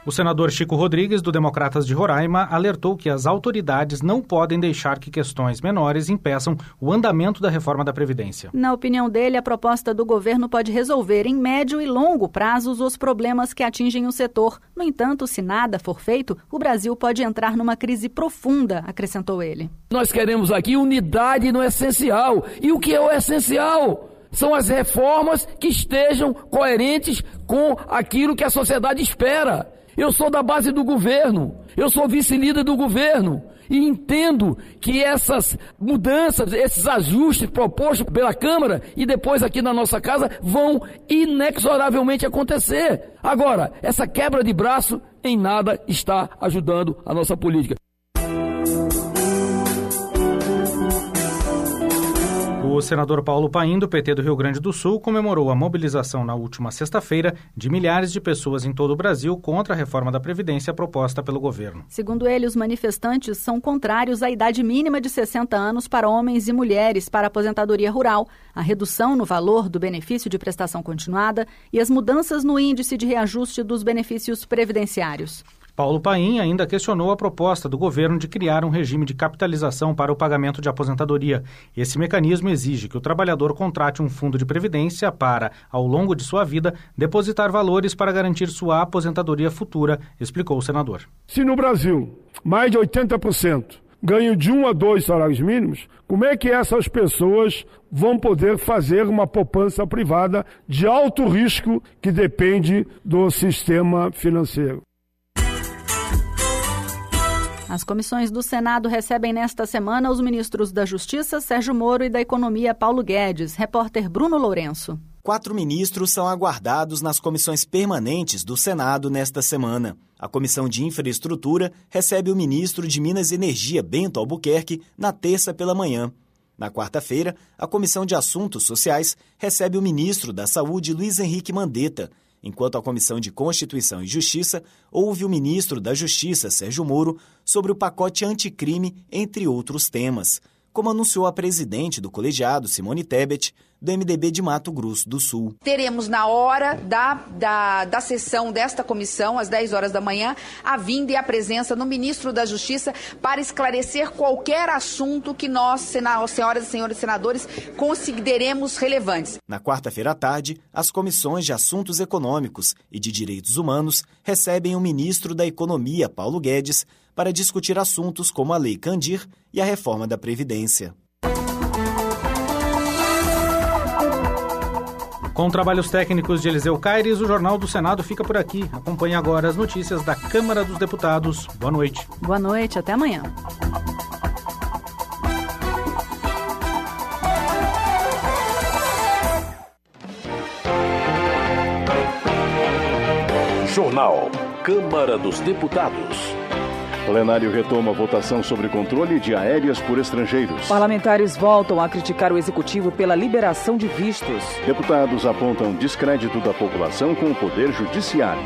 O senador Chico Rodrigues, do Democratas de Roraima, alertou que as autoridades não podem deixar que questões menores impeçam o andamento da reforma da Previdência. Na opinião dele, a proposta do governo pode resolver em médio e longo prazos os problemas que atingem o setor. No entanto, se nada for feito, o Brasil pode entrar numa crise profunda, acrescentou ele. Nós queremos aqui unidade no essencial. E o que é o essencial? São as reformas que estejam coerentes com aquilo que a sociedade espera. Eu sou da base do governo, eu sou vice-líder do governo e entendo que essas mudanças, esses ajustes propostos pela Câmara e depois aqui na nossa casa vão inexoravelmente acontecer. Agora, essa quebra de braço em nada está ajudando a nossa política. O senador Paulo Paim, do PT do Rio Grande do Sul, comemorou a mobilização na última sexta-feira de milhares de pessoas em todo o Brasil contra a reforma da Previdência proposta pelo governo. Segundo ele, os manifestantes são contrários à idade mínima de 60 anos para homens e mulheres para aposentadoria rural, a redução no valor do benefício de prestação continuada e as mudanças no índice de reajuste dos benefícios previdenciários. Paulo Paim ainda questionou a proposta do governo de criar um regime de capitalização para o pagamento de aposentadoria. Esse mecanismo exige que o trabalhador contrate um fundo de previdência para, ao longo de sua vida, depositar valores para garantir sua aposentadoria futura, explicou o senador. Se no Brasil mais de 80% ganham de um a dois salários mínimos, como é que essas pessoas vão poder fazer uma poupança privada de alto risco que depende do sistema financeiro? As comissões do Senado recebem nesta semana os ministros da Justiça, Sérgio Moro, e da Economia, Paulo Guedes. Repórter Bruno Lourenço. Quatro ministros são aguardados nas comissões permanentes do Senado nesta semana. A Comissão de Infraestrutura recebe o ministro de Minas e Energia, Bento Albuquerque, na terça pela manhã. Na quarta-feira, a Comissão de Assuntos Sociais recebe o ministro da Saúde, Luiz Henrique Mandetta, enquanto a Comissão de Constituição e Justiça ouve o ministro da Justiça, Sérgio Moro, sobre o pacote anticrime, entre outros temas como anunciou a presidente do colegiado, Simone Tebet, do MDB de Mato Grosso do Sul. Teremos na hora da, da, da sessão desta comissão, às 10 horas da manhã, a vinda e a presença no ministro da Justiça para esclarecer qualquer assunto que nós, senhoras e senhores senadores, consideremos relevantes. Na quarta-feira à tarde, as comissões de Assuntos Econômicos e de Direitos Humanos recebem o ministro da Economia, Paulo Guedes, para discutir assuntos como a Lei Candir e a reforma da Previdência. Com trabalhos técnicos de Eliseu Caires, o Jornal do Senado fica por aqui. Acompanhe agora as notícias da Câmara dos Deputados. Boa noite. Boa noite, até amanhã. Jornal Câmara dos Deputados. Plenário retoma a votação sobre controle de aéreas por estrangeiros. Parlamentares voltam a criticar o executivo pela liberação de vistos. Deputados apontam descrédito da população com o poder judiciário.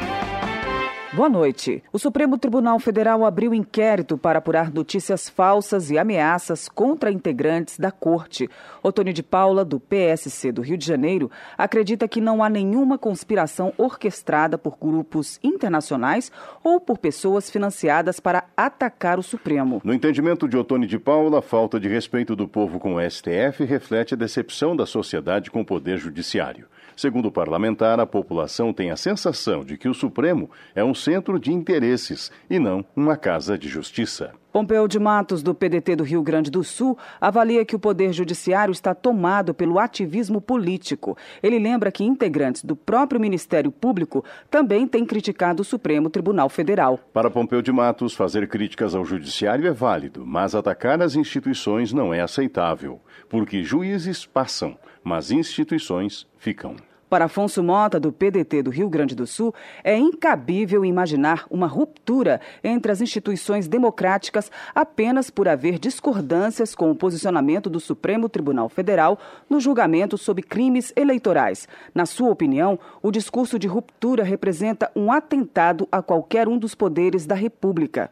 Boa noite. O Supremo Tribunal Federal abriu inquérito para apurar notícias falsas e ameaças contra integrantes da Corte. Otônio de Paula, do PSC do Rio de Janeiro, acredita que não há nenhuma conspiração orquestrada por grupos internacionais ou por pessoas financiadas para atacar o Supremo. No entendimento de Otônio de Paula, a falta de respeito do povo com o STF reflete a decepção da sociedade com o Poder Judiciário. Segundo o parlamentar, a população tem a sensação de que o Supremo é um centro de interesses e não uma casa de justiça. Pompeu de Matos, do PDT do Rio Grande do Sul, avalia que o Poder Judiciário está tomado pelo ativismo político. Ele lembra que integrantes do próprio Ministério Público também têm criticado o Supremo Tribunal Federal. Para Pompeu de Matos, fazer críticas ao Judiciário é válido, mas atacar as instituições não é aceitável, porque juízes passam, mas instituições ficam. Para Afonso Mota, do PDT do Rio Grande do Sul, é incabível imaginar uma ruptura entre as instituições democráticas apenas por haver discordâncias com o posicionamento do Supremo Tribunal Federal no julgamento sobre crimes eleitorais. Na sua opinião, o discurso de ruptura representa um atentado a qualquer um dos poderes da República.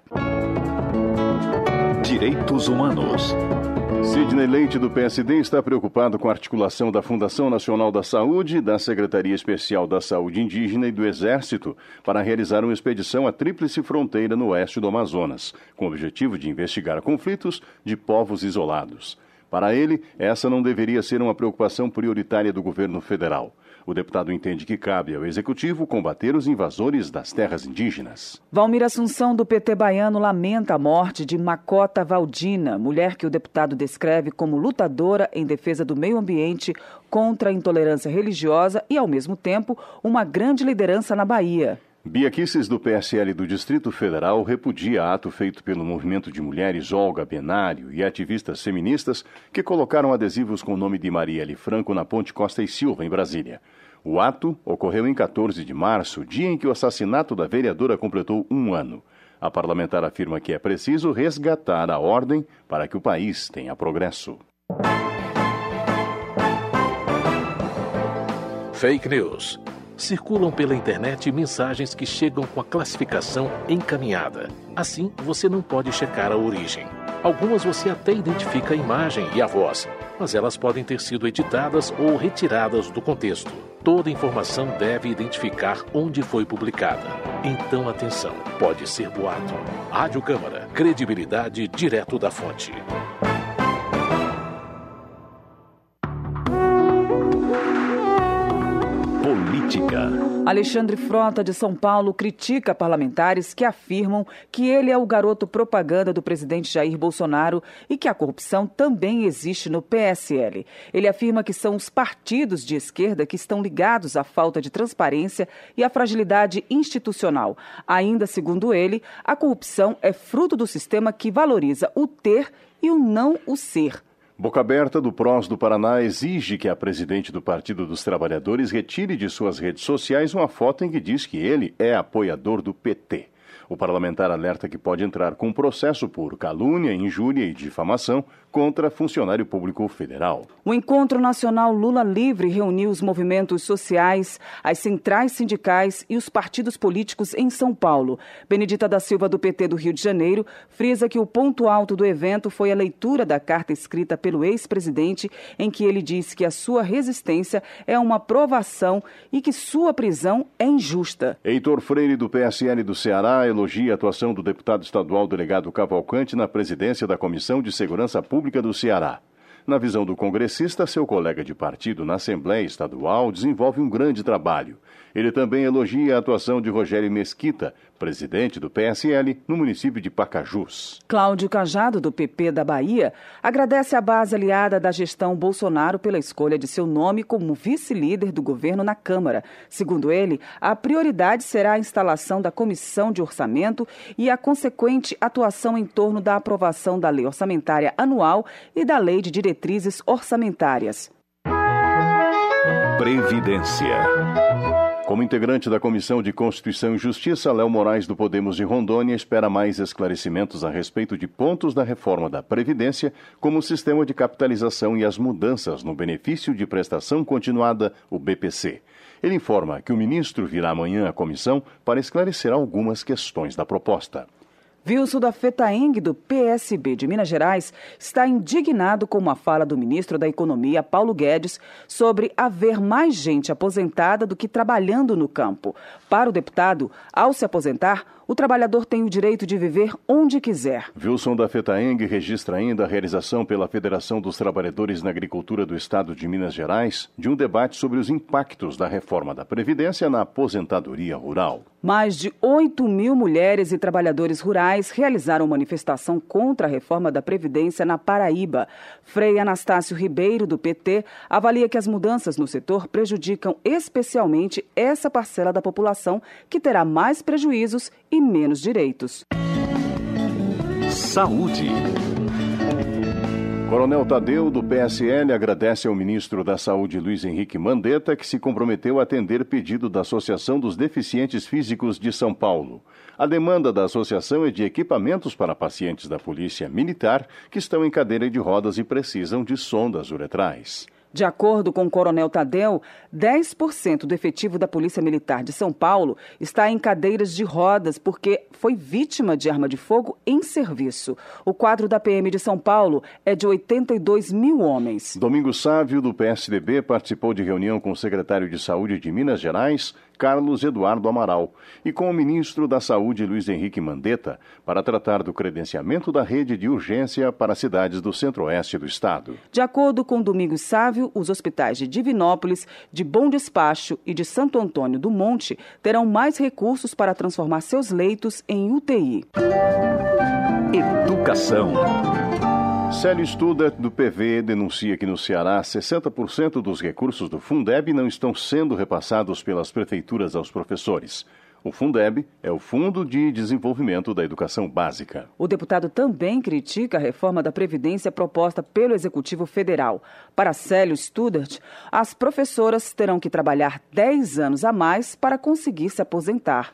Direitos Humanos. Sidney Leite, do PSD, está preocupado com a articulação da Fundação Nacional da Saúde, da Secretaria Especial da Saúde Indígena e do Exército para realizar uma expedição à Tríplice Fronteira no oeste do Amazonas, com o objetivo de investigar conflitos de povos isolados. Para ele, essa não deveria ser uma preocupação prioritária do governo federal. O deputado entende que cabe ao executivo combater os invasores das terras indígenas. Valmir Assunção, do PT baiano, lamenta a morte de Macota Valdina, mulher que o deputado descreve como lutadora em defesa do meio ambiente, contra a intolerância religiosa e, ao mesmo tempo, uma grande liderança na Bahia. Bia do PSL do Distrito Federal, repudia ato feito pelo movimento de mulheres Olga Benário e ativistas feministas que colocaram adesivos com o nome de Marielle Franco na Ponte Costa e Silva, em Brasília. O ato ocorreu em 14 de março, dia em que o assassinato da vereadora completou um ano. A parlamentar afirma que é preciso resgatar a ordem para que o país tenha progresso. Fake News circulam pela internet mensagens que chegam com a classificação encaminhada. Assim, você não pode checar a origem. Algumas você até identifica a imagem e a voz, mas elas podem ter sido editadas ou retiradas do contexto. Toda informação deve identificar onde foi publicada. Então, atenção, pode ser boato. Rádio Câmara, credibilidade direto da fonte. Política. Alexandre Frota, de São Paulo, critica parlamentares que afirmam que ele é o garoto propaganda do presidente Jair Bolsonaro e que a corrupção também existe no PSL. Ele afirma que são os partidos de esquerda que estão ligados à falta de transparência e à fragilidade institucional. Ainda segundo ele, a corrupção é fruto do sistema que valoriza o ter e o não o ser. Boca Aberta do PROS do Paraná exige que a presidente do Partido dos Trabalhadores retire de suas redes sociais uma foto em que diz que ele é apoiador do PT. O parlamentar alerta que pode entrar com processo por calúnia, injúria e difamação contra funcionário público federal. O Encontro Nacional Lula Livre reuniu os movimentos sociais, as centrais sindicais e os partidos políticos em São Paulo. Benedita da Silva, do PT do Rio de Janeiro, frisa que o ponto alto do evento foi a leitura da carta escrita pelo ex-presidente, em que ele diz que a sua resistência é uma provação e que sua prisão é injusta. Heitor Freire, do PSL do Ceará, elogia a atuação do deputado estadual delegado Cavalcante na presidência da Comissão de Segurança Pública do Ceará. Na visão do congressista, seu colega de partido na Assembleia Estadual desenvolve um grande trabalho. Ele também elogia a atuação de Rogério Mesquita, presidente do PSL, no município de Pacajus. Cláudio Cajado, do PP da Bahia, agradece a base aliada da gestão Bolsonaro pela escolha de seu nome como vice-líder do governo na Câmara. Segundo ele, a prioridade será a instalação da comissão de orçamento e a consequente atuação em torno da aprovação da lei orçamentária anual e da lei de diretrizes orçamentárias. Previdência. Como integrante da Comissão de Constituição e Justiça, Léo Moraes do Podemos de Rondônia espera mais esclarecimentos a respeito de pontos da reforma da Previdência, como o sistema de capitalização e as mudanças no benefício de prestação continuada, o BPC. Ele informa que o ministro virá amanhã à comissão para esclarecer algumas questões da proposta. Wilson da Fetaeng, do PSB de Minas Gerais, está indignado com uma fala do ministro da Economia, Paulo Guedes, sobre haver mais gente aposentada do que trabalhando no campo. Para o deputado, ao se aposentar, o trabalhador tem o direito de viver onde quiser. Wilson da Fetaeng registra ainda a realização pela Federação dos Trabalhadores na Agricultura do Estado de Minas Gerais de um debate sobre os impactos da reforma da Previdência na aposentadoria rural. Mais de 8 mil mulheres e trabalhadores rurais realizaram manifestação contra a reforma da Previdência na Paraíba. Frei Anastácio Ribeiro, do PT, avalia que as mudanças no setor prejudicam especialmente essa parcela da população que terá mais prejuízos e menos direitos. Saúde. Coronel Tadeu, do PSL, agradece ao ministro da Saúde, Luiz Henrique Mandetta, que se comprometeu a atender pedido da Associação dos Deficientes Físicos de São Paulo. A demanda da associação é de equipamentos para pacientes da Polícia Militar que estão em cadeira de rodas e precisam de sondas uretrais. De acordo com o Coronel Tadeu, 10% do efetivo da Polícia Militar de São Paulo está em cadeiras de rodas porque foi vítima de arma de fogo em serviço. O quadro da PM de São Paulo é de 82 mil homens. Domingos Sávio, do PSDB, participou de reunião com o secretário de Saúde de Minas Gerais, Carlos Eduardo Amaral, e com o ministro da Saúde, Luiz Henrique Mandetta, para tratar do credenciamento da rede de urgência para cidades do centro-oeste do estado. De acordo com Domingos Sávio, os hospitais de Divinópolis, de Bom Despacho e de Santo Antônio do Monte terão mais recursos para transformar seus leitos em UTI. Educação. Célio Studert, do PV, denuncia que no Ceará 60% dos recursos do Fundeb não estão sendo repassados pelas prefeituras aos professores. O Fundeb é o Fundo de Desenvolvimento da Educação Básica. O deputado também critica a reforma da Previdência proposta pelo Executivo Federal. Para Célio Studert, as professoras terão que trabalhar 10 anos a mais para conseguir se aposentar.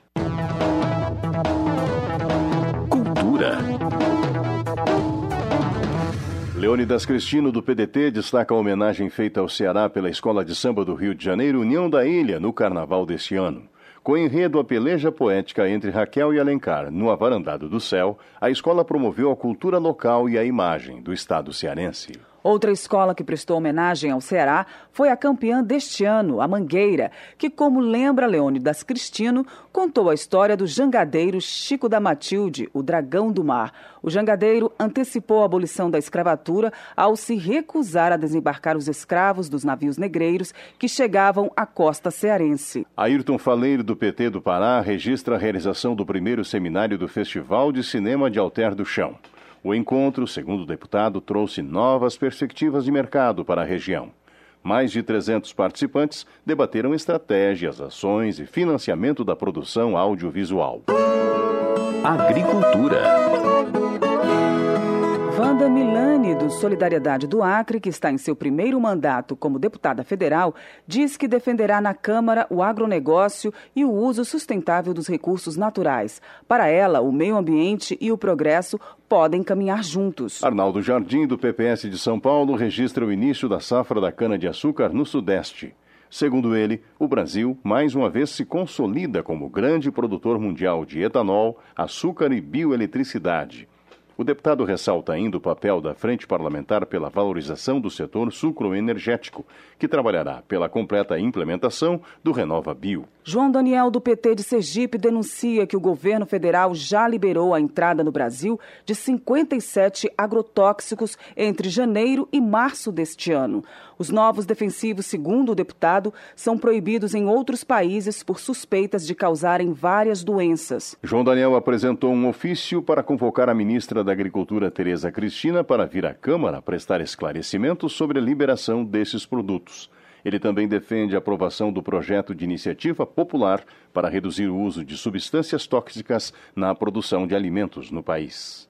Leônidas Cristino, do PDT, destaca a homenagem feita ao Ceará pela Escola de Samba do Rio de Janeiro, União da Ilha, no carnaval deste ano. Com enredo a peleja poética entre Raquel e Alencar no Avarandado do Céu, a escola promoveu a cultura local e a imagem do Estado cearense. Outra escola que prestou homenagem ao Ceará foi a campeã deste ano, a Mangueira, que, como lembra Leônidas Cristino, contou a história do jangadeiro Chico da Matilde, o dragão do mar. O jangadeiro antecipou a abolição da escravatura ao se recusar a desembarcar os escravos dos navios negreiros que chegavam à costa cearense. Ayrton Faleiro, do PT do Pará, registra a realização do primeiro seminário do Festival de Cinema de Alter do Chão. O encontro, segundo o deputado, trouxe novas perspectivas de mercado para a região. Mais de 300 participantes debateram estratégias, ações e financiamento da produção audiovisual. Agricultura. Wanda Milani, do Solidariedade do Acre, que está em seu primeiro mandato como deputada federal, diz que defenderá na Câmara o agronegócio e o uso sustentável dos recursos naturais. Para ela, o meio ambiente e o progresso podem caminhar juntos. Arnaldo Jardim, do PPS de São Paulo, registra o início da safra da cana-de-açúcar no Sudeste. Segundo ele, o Brasil mais uma vez se consolida como grande produtor mundial de etanol, açúcar e bioeletricidade. O deputado ressalta ainda o papel da Frente Parlamentar pela valorização do setor sucroenergético, que trabalhará pela completa implementação do Renova Bio. João Daniel, do PT de Sergipe, denuncia que o governo federal já liberou a entrada no Brasil de 57 agrotóxicos entre janeiro e março deste ano. Os novos defensivos, segundo o deputado, são proibidos em outros países por suspeitas de causarem várias doenças. João Daniel apresentou um ofício para convocar a ministra da Agricultura, Tereza Cristina, para vir à Câmara prestar esclarecimentos sobre a liberação desses produtos. Ele também defende a aprovação do projeto de iniciativa popular para reduzir o uso de substâncias tóxicas na produção de alimentos no país.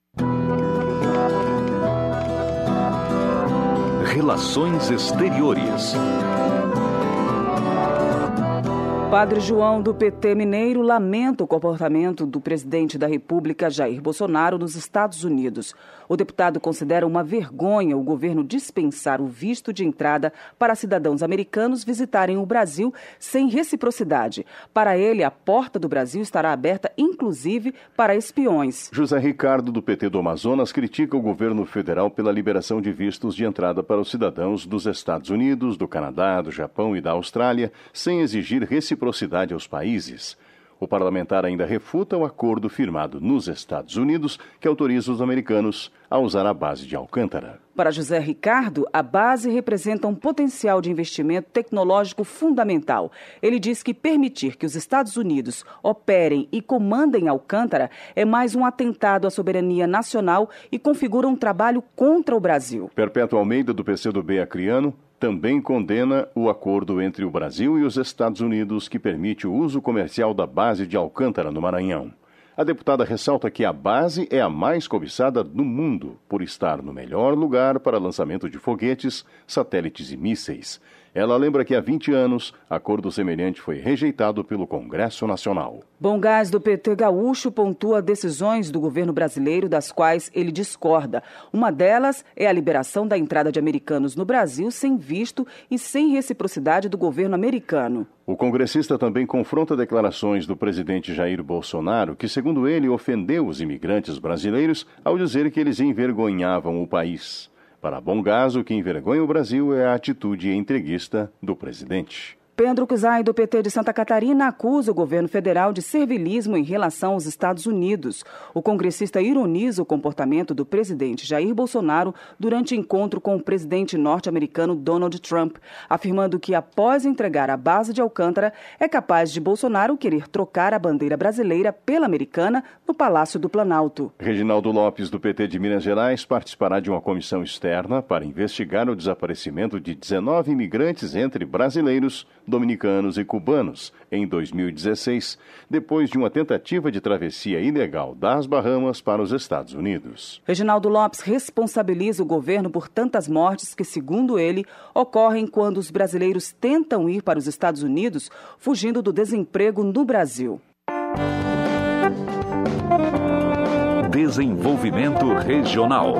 Relações Exteriores. Padre João do PT Mineiro lamenta o comportamento do presidente da República, Jair Bolsonaro, nos Estados Unidos. O deputado considera uma vergonha o governo dispensar o visto de entrada para cidadãos americanos visitarem o Brasil sem reciprocidade. Para ele, a porta do Brasil estará aberta, inclusive, para espiões. José Ricardo, do PT do Amazonas, critica o governo federal pela liberação de vistos de entrada para os cidadãos dos Estados Unidos, do Canadá, do Japão e da Austrália, sem exigir reciprocidade reciprocidade aos países. O parlamentar ainda refuta o acordo firmado nos Estados Unidos que autoriza os americanos a usar a base de Alcântara. Para José Ricardo, a base representa um potencial de investimento tecnológico fundamental. Ele diz que permitir que os Estados Unidos operem e comandem Alcântara é mais um atentado à soberania nacional e configura um trabalho contra o Brasil. Perpétuo Almeida, do PCdoB Acriano, também condena o acordo entre o Brasil e os Estados Unidos que permite o uso comercial da base de Alcântara, no Maranhão. A deputada ressalta que a base é a mais cobiçada no mundo por estar no melhor lugar para lançamento de foguetes, satélites e mísseis. Ela lembra que há 20 anos, acordo semelhante foi rejeitado pelo Congresso Nacional. Bom Gás do PT Gaúcho pontua decisões do governo brasileiro das quais ele discorda. Uma delas é a liberação da entrada de americanos no Brasil sem visto e sem reciprocidade do governo americano. O congressista também confronta declarações do presidente Jair Bolsonaro, que, segundo ele, ofendeu os imigrantes brasileiros ao dizer que eles envergonhavam o país. Para Bom Gás, o que envergonha o Brasil é a atitude entreguista do presidente. Pedro Cusai, do PT de Santa Catarina, acusa o governo federal de servilismo em relação aos Estados Unidos. O congressista ironiza o comportamento do presidente Jair Bolsonaro durante encontro com o presidente norte-americano Donald Trump, afirmando que, após entregar a base de Alcântara, é capaz de Bolsonaro querer trocar a bandeira brasileira pela americana no Palácio do Planalto. Reginaldo Lopes, do PT de Minas Gerais, participará de uma comissão externa para investigar o desaparecimento de 19 imigrantes entre brasileiros dominicanos e cubanos em 2016, depois de uma tentativa de travessia ilegal das Bahamas para os Estados Unidos. Reginaldo Lopes responsabiliza o governo por tantas mortes que, segundo ele, ocorrem quando os brasileiros tentam ir para os Estados Unidos fugindo do desemprego no Brasil. Desenvolvimento Regional.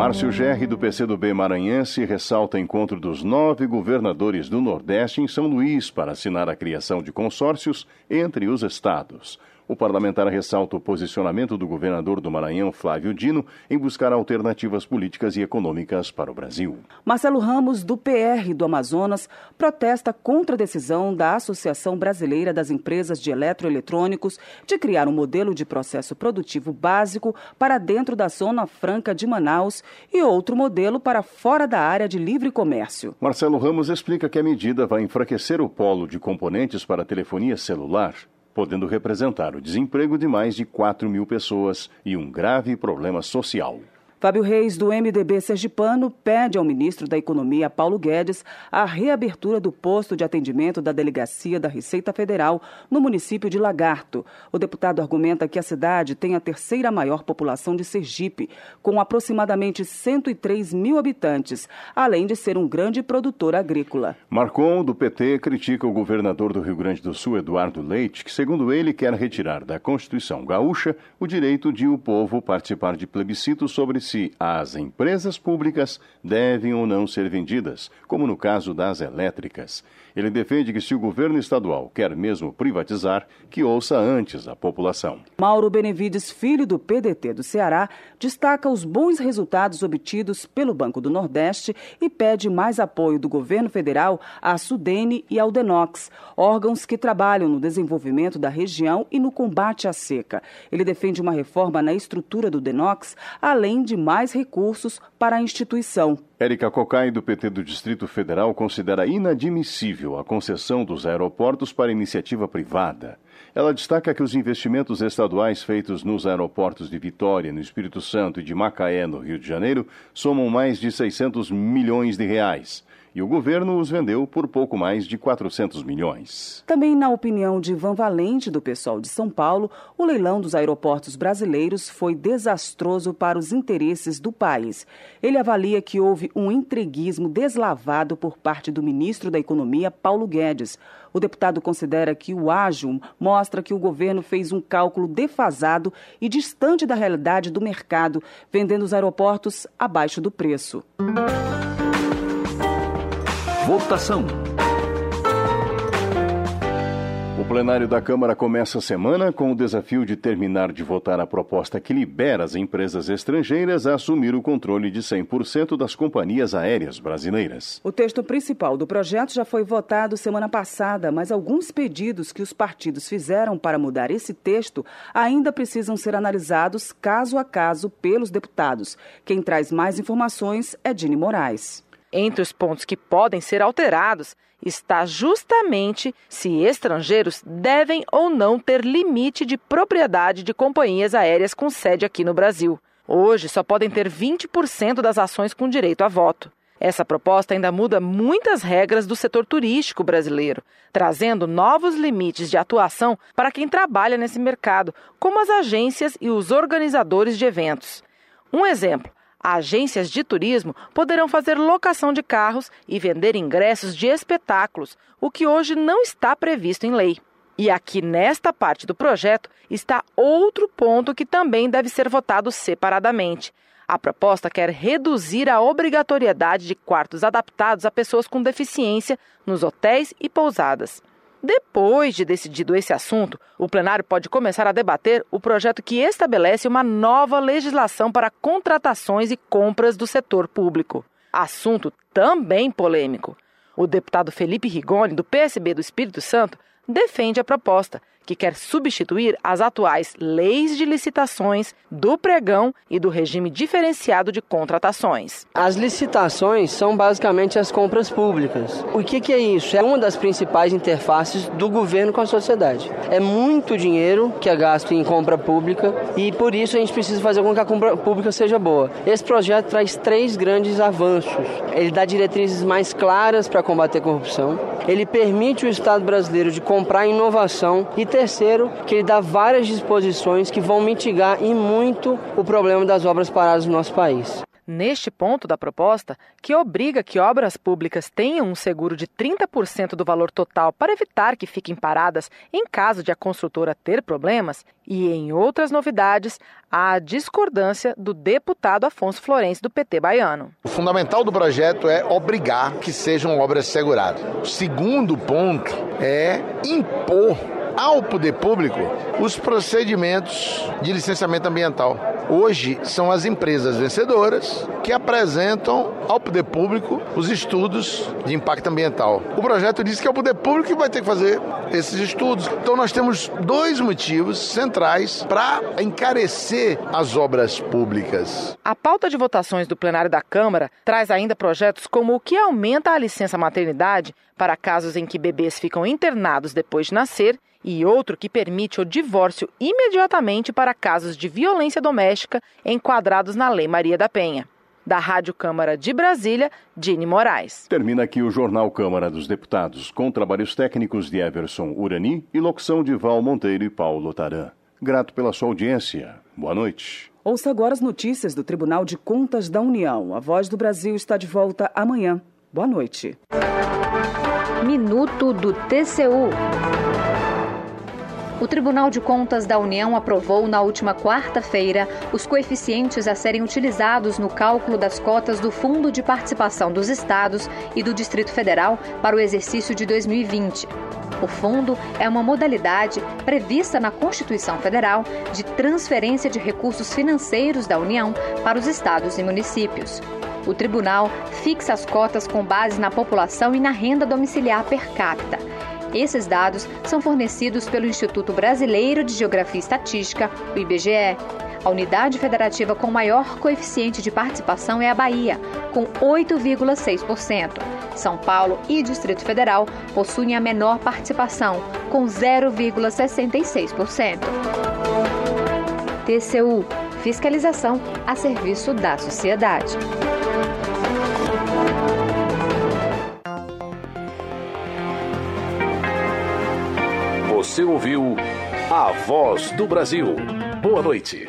Márcio Gerri, do PCdoB Maranhense, ressalta encontro dos nove governadores do Nordeste em São Luís para assinar a criação de consórcios entre os estados. O parlamentar ressalta o posicionamento do governador do Maranhão, Flávio Dino, em buscar alternativas políticas e econômicas para o Brasil. Marcelo Ramos, do PR do Amazonas, protesta contra a decisão da Associação Brasileira das Empresas de Eletroeletrônicos de criar um modelo de processo produtivo básico para dentro da Zona Franca de Manaus e outro modelo para fora da área de livre comércio. Marcelo Ramos explica que a medida vai enfraquecer o polo de componentes para telefonia celular podendo representar o desemprego de mais de 4 mil pessoas e um grave problema social. Fábio Reis, do MDB Sergipano, pede ao ministro da Economia, Paulo Guedes, a reabertura do posto de atendimento da Delegacia da Receita Federal no município de Lagarto. O deputado argumenta que a cidade tem a terceira maior população de Sergipe, com aproximadamente 103 mil habitantes, além de ser um grande produtor agrícola. Marcon, do PT, critica o governador do Rio Grande do Sul, Eduardo Leite, que, segundo ele, quer retirar da Constituição gaúcha o direito de o povo participar de plebiscito sobre se as empresas públicas devem ou não ser vendidas, como no caso das elétricas. Ele defende que se o governo estadual quer mesmo privatizar, que ouça antes a população. Mauro Benevides, filho do PDT do Ceará, destaca os bons resultados obtidos pelo Banco do Nordeste e pede mais apoio do governo federal à Sudene e ao Denox, órgãos que trabalham no desenvolvimento da região e no combate à seca. Ele defende uma reforma na estrutura do Denox, além de mais recursos para a instituição. Érica Cocai, do PT do Distrito Federal, considera inadmissível a concessão dos aeroportos para iniciativa privada. Ela destaca que os investimentos estaduais feitos nos aeroportos de Vitória, no Espírito Santo e de Macaé, no Rio de Janeiro, somam mais de 600 milhões de reais e o governo os vendeu por pouco mais de 400 milhões. Também, na opinião de Ivan Valente, do pessoal de São Paulo, o leilão dos aeroportos brasileiros foi desastroso para os interesses do país. Ele avalia que houve um entreguismo deslavado por parte do ministro da Economia, Paulo Guedes. O deputado considera que o ágil mostra que o governo fez um cálculo defasado e distante da realidade do mercado, vendendo os aeroportos abaixo do preço. Votação. O plenário da Câmara começa a semana com o desafio de terminar de votar a proposta que libera as empresas estrangeiras a assumir o controle de 100% das companhias aéreas brasileiras. O texto principal do projeto já foi votado semana passada, mas alguns pedidos que os partidos fizeram para mudar esse texto ainda precisam ser analisados caso a caso pelos deputados. Quem traz mais informações é Dini Moraes. Entre os pontos que podem ser alterados está justamente se estrangeiros devem ou não ter limite de propriedade de companhias aéreas com sede aqui no Brasil. Hoje só podem ter 20% das ações com direito a voto. Essa proposta ainda muda muitas regras do setor turístico brasileiro, trazendo novos limites de atuação para quem trabalha nesse mercado, como as agências e os organizadores de eventos. Um exemplo: Agências de turismo poderão fazer locação de carros e vender ingressos de espetáculos, o que hoje não está previsto em lei. E aqui nesta parte do projeto está outro ponto que também deve ser votado separadamente. A proposta quer reduzir a obrigatoriedade de quartos adaptados a pessoas com deficiência nos hotéis e pousadas. Depois de decidido esse assunto, o plenário pode começar a debater o projeto que estabelece uma nova legislação para contratações e compras do setor público. Assunto também polêmico. O deputado Felipe Rigoni, do PSB do Espírito Santo, defende a proposta, que quer substituir as atuais leis de licitações, do pregão e do regime diferenciado de contratações. As licitações são basicamente as compras públicas. O que, que é isso? É uma das principais interfaces do governo com a sociedade. É muito dinheiro que é gasto em compra pública e por isso a gente precisa fazer com que a compra pública seja boa. Esse projeto traz três grandes avanços. Ele dá diretrizes mais claras para combater a corrupção. Ele permite o Estado brasileiro de comprar inovação e terceiro, que ele dá várias disposições que vão mitigar e muito o problema das obras paradas no nosso país. Neste ponto da proposta, que obriga que obras públicas tenham um seguro de 30% do valor total para evitar que fiquem paradas em caso de a construtora ter problemas, e em outras novidades, há a discordância do deputado Afonso Florencio do PT baiano. O fundamental do projeto é obrigar que sejam obras seguradas. O segundo ponto é impor ao poder público os procedimentos de licenciamento ambiental. Hoje são as empresas vencedoras que apresentam ao poder público os estudos de impacto ambiental. O projeto diz que é o poder público que vai ter que fazer esses estudos. Então nós temos dois motivos centrais para encarecer as obras públicas. A pauta de votações do plenário da Câmara traz ainda projetos como o que aumenta a licença maternidade para casos em que bebês ficam internados depois de nascer e outro que permite o divórcio imediatamente para casos de violência doméstica enquadrados na Lei Maria da Penha. Da Rádio Câmara de Brasília, Dini Moraes. Termina aqui o Jornal Câmara dos Deputados, com trabalhos técnicos de Everson Urani e locução de Val Monteiro e Paulo Taran. Grato pela sua audiência. Boa noite. Ouça agora as notícias do Tribunal de Contas da União. A Voz do Brasil está de volta amanhã. Boa noite. Minuto do TCU. O Tribunal de Contas da União aprovou na última quarta-feira os coeficientes a serem utilizados no cálculo das cotas do Fundo de Participação dos Estados e do Distrito Federal para o exercício de 2020. O fundo é uma modalidade prevista na Constituição Federal de transferência de recursos financeiros da União para os estados e municípios. O tribunal fixa as cotas com base na população e na renda domiciliar per capita. Esses dados são fornecidos pelo Instituto Brasileiro de Geografia e Estatística, o IBGE. A unidade federativa com maior coeficiente de participação é a Bahia, com 8,6%. São Paulo e Distrito Federal possuem a menor participação, com 0,66%. TCU Fiscalização a serviço da sociedade. Você ouviu A Voz do Brasil. Boa noite.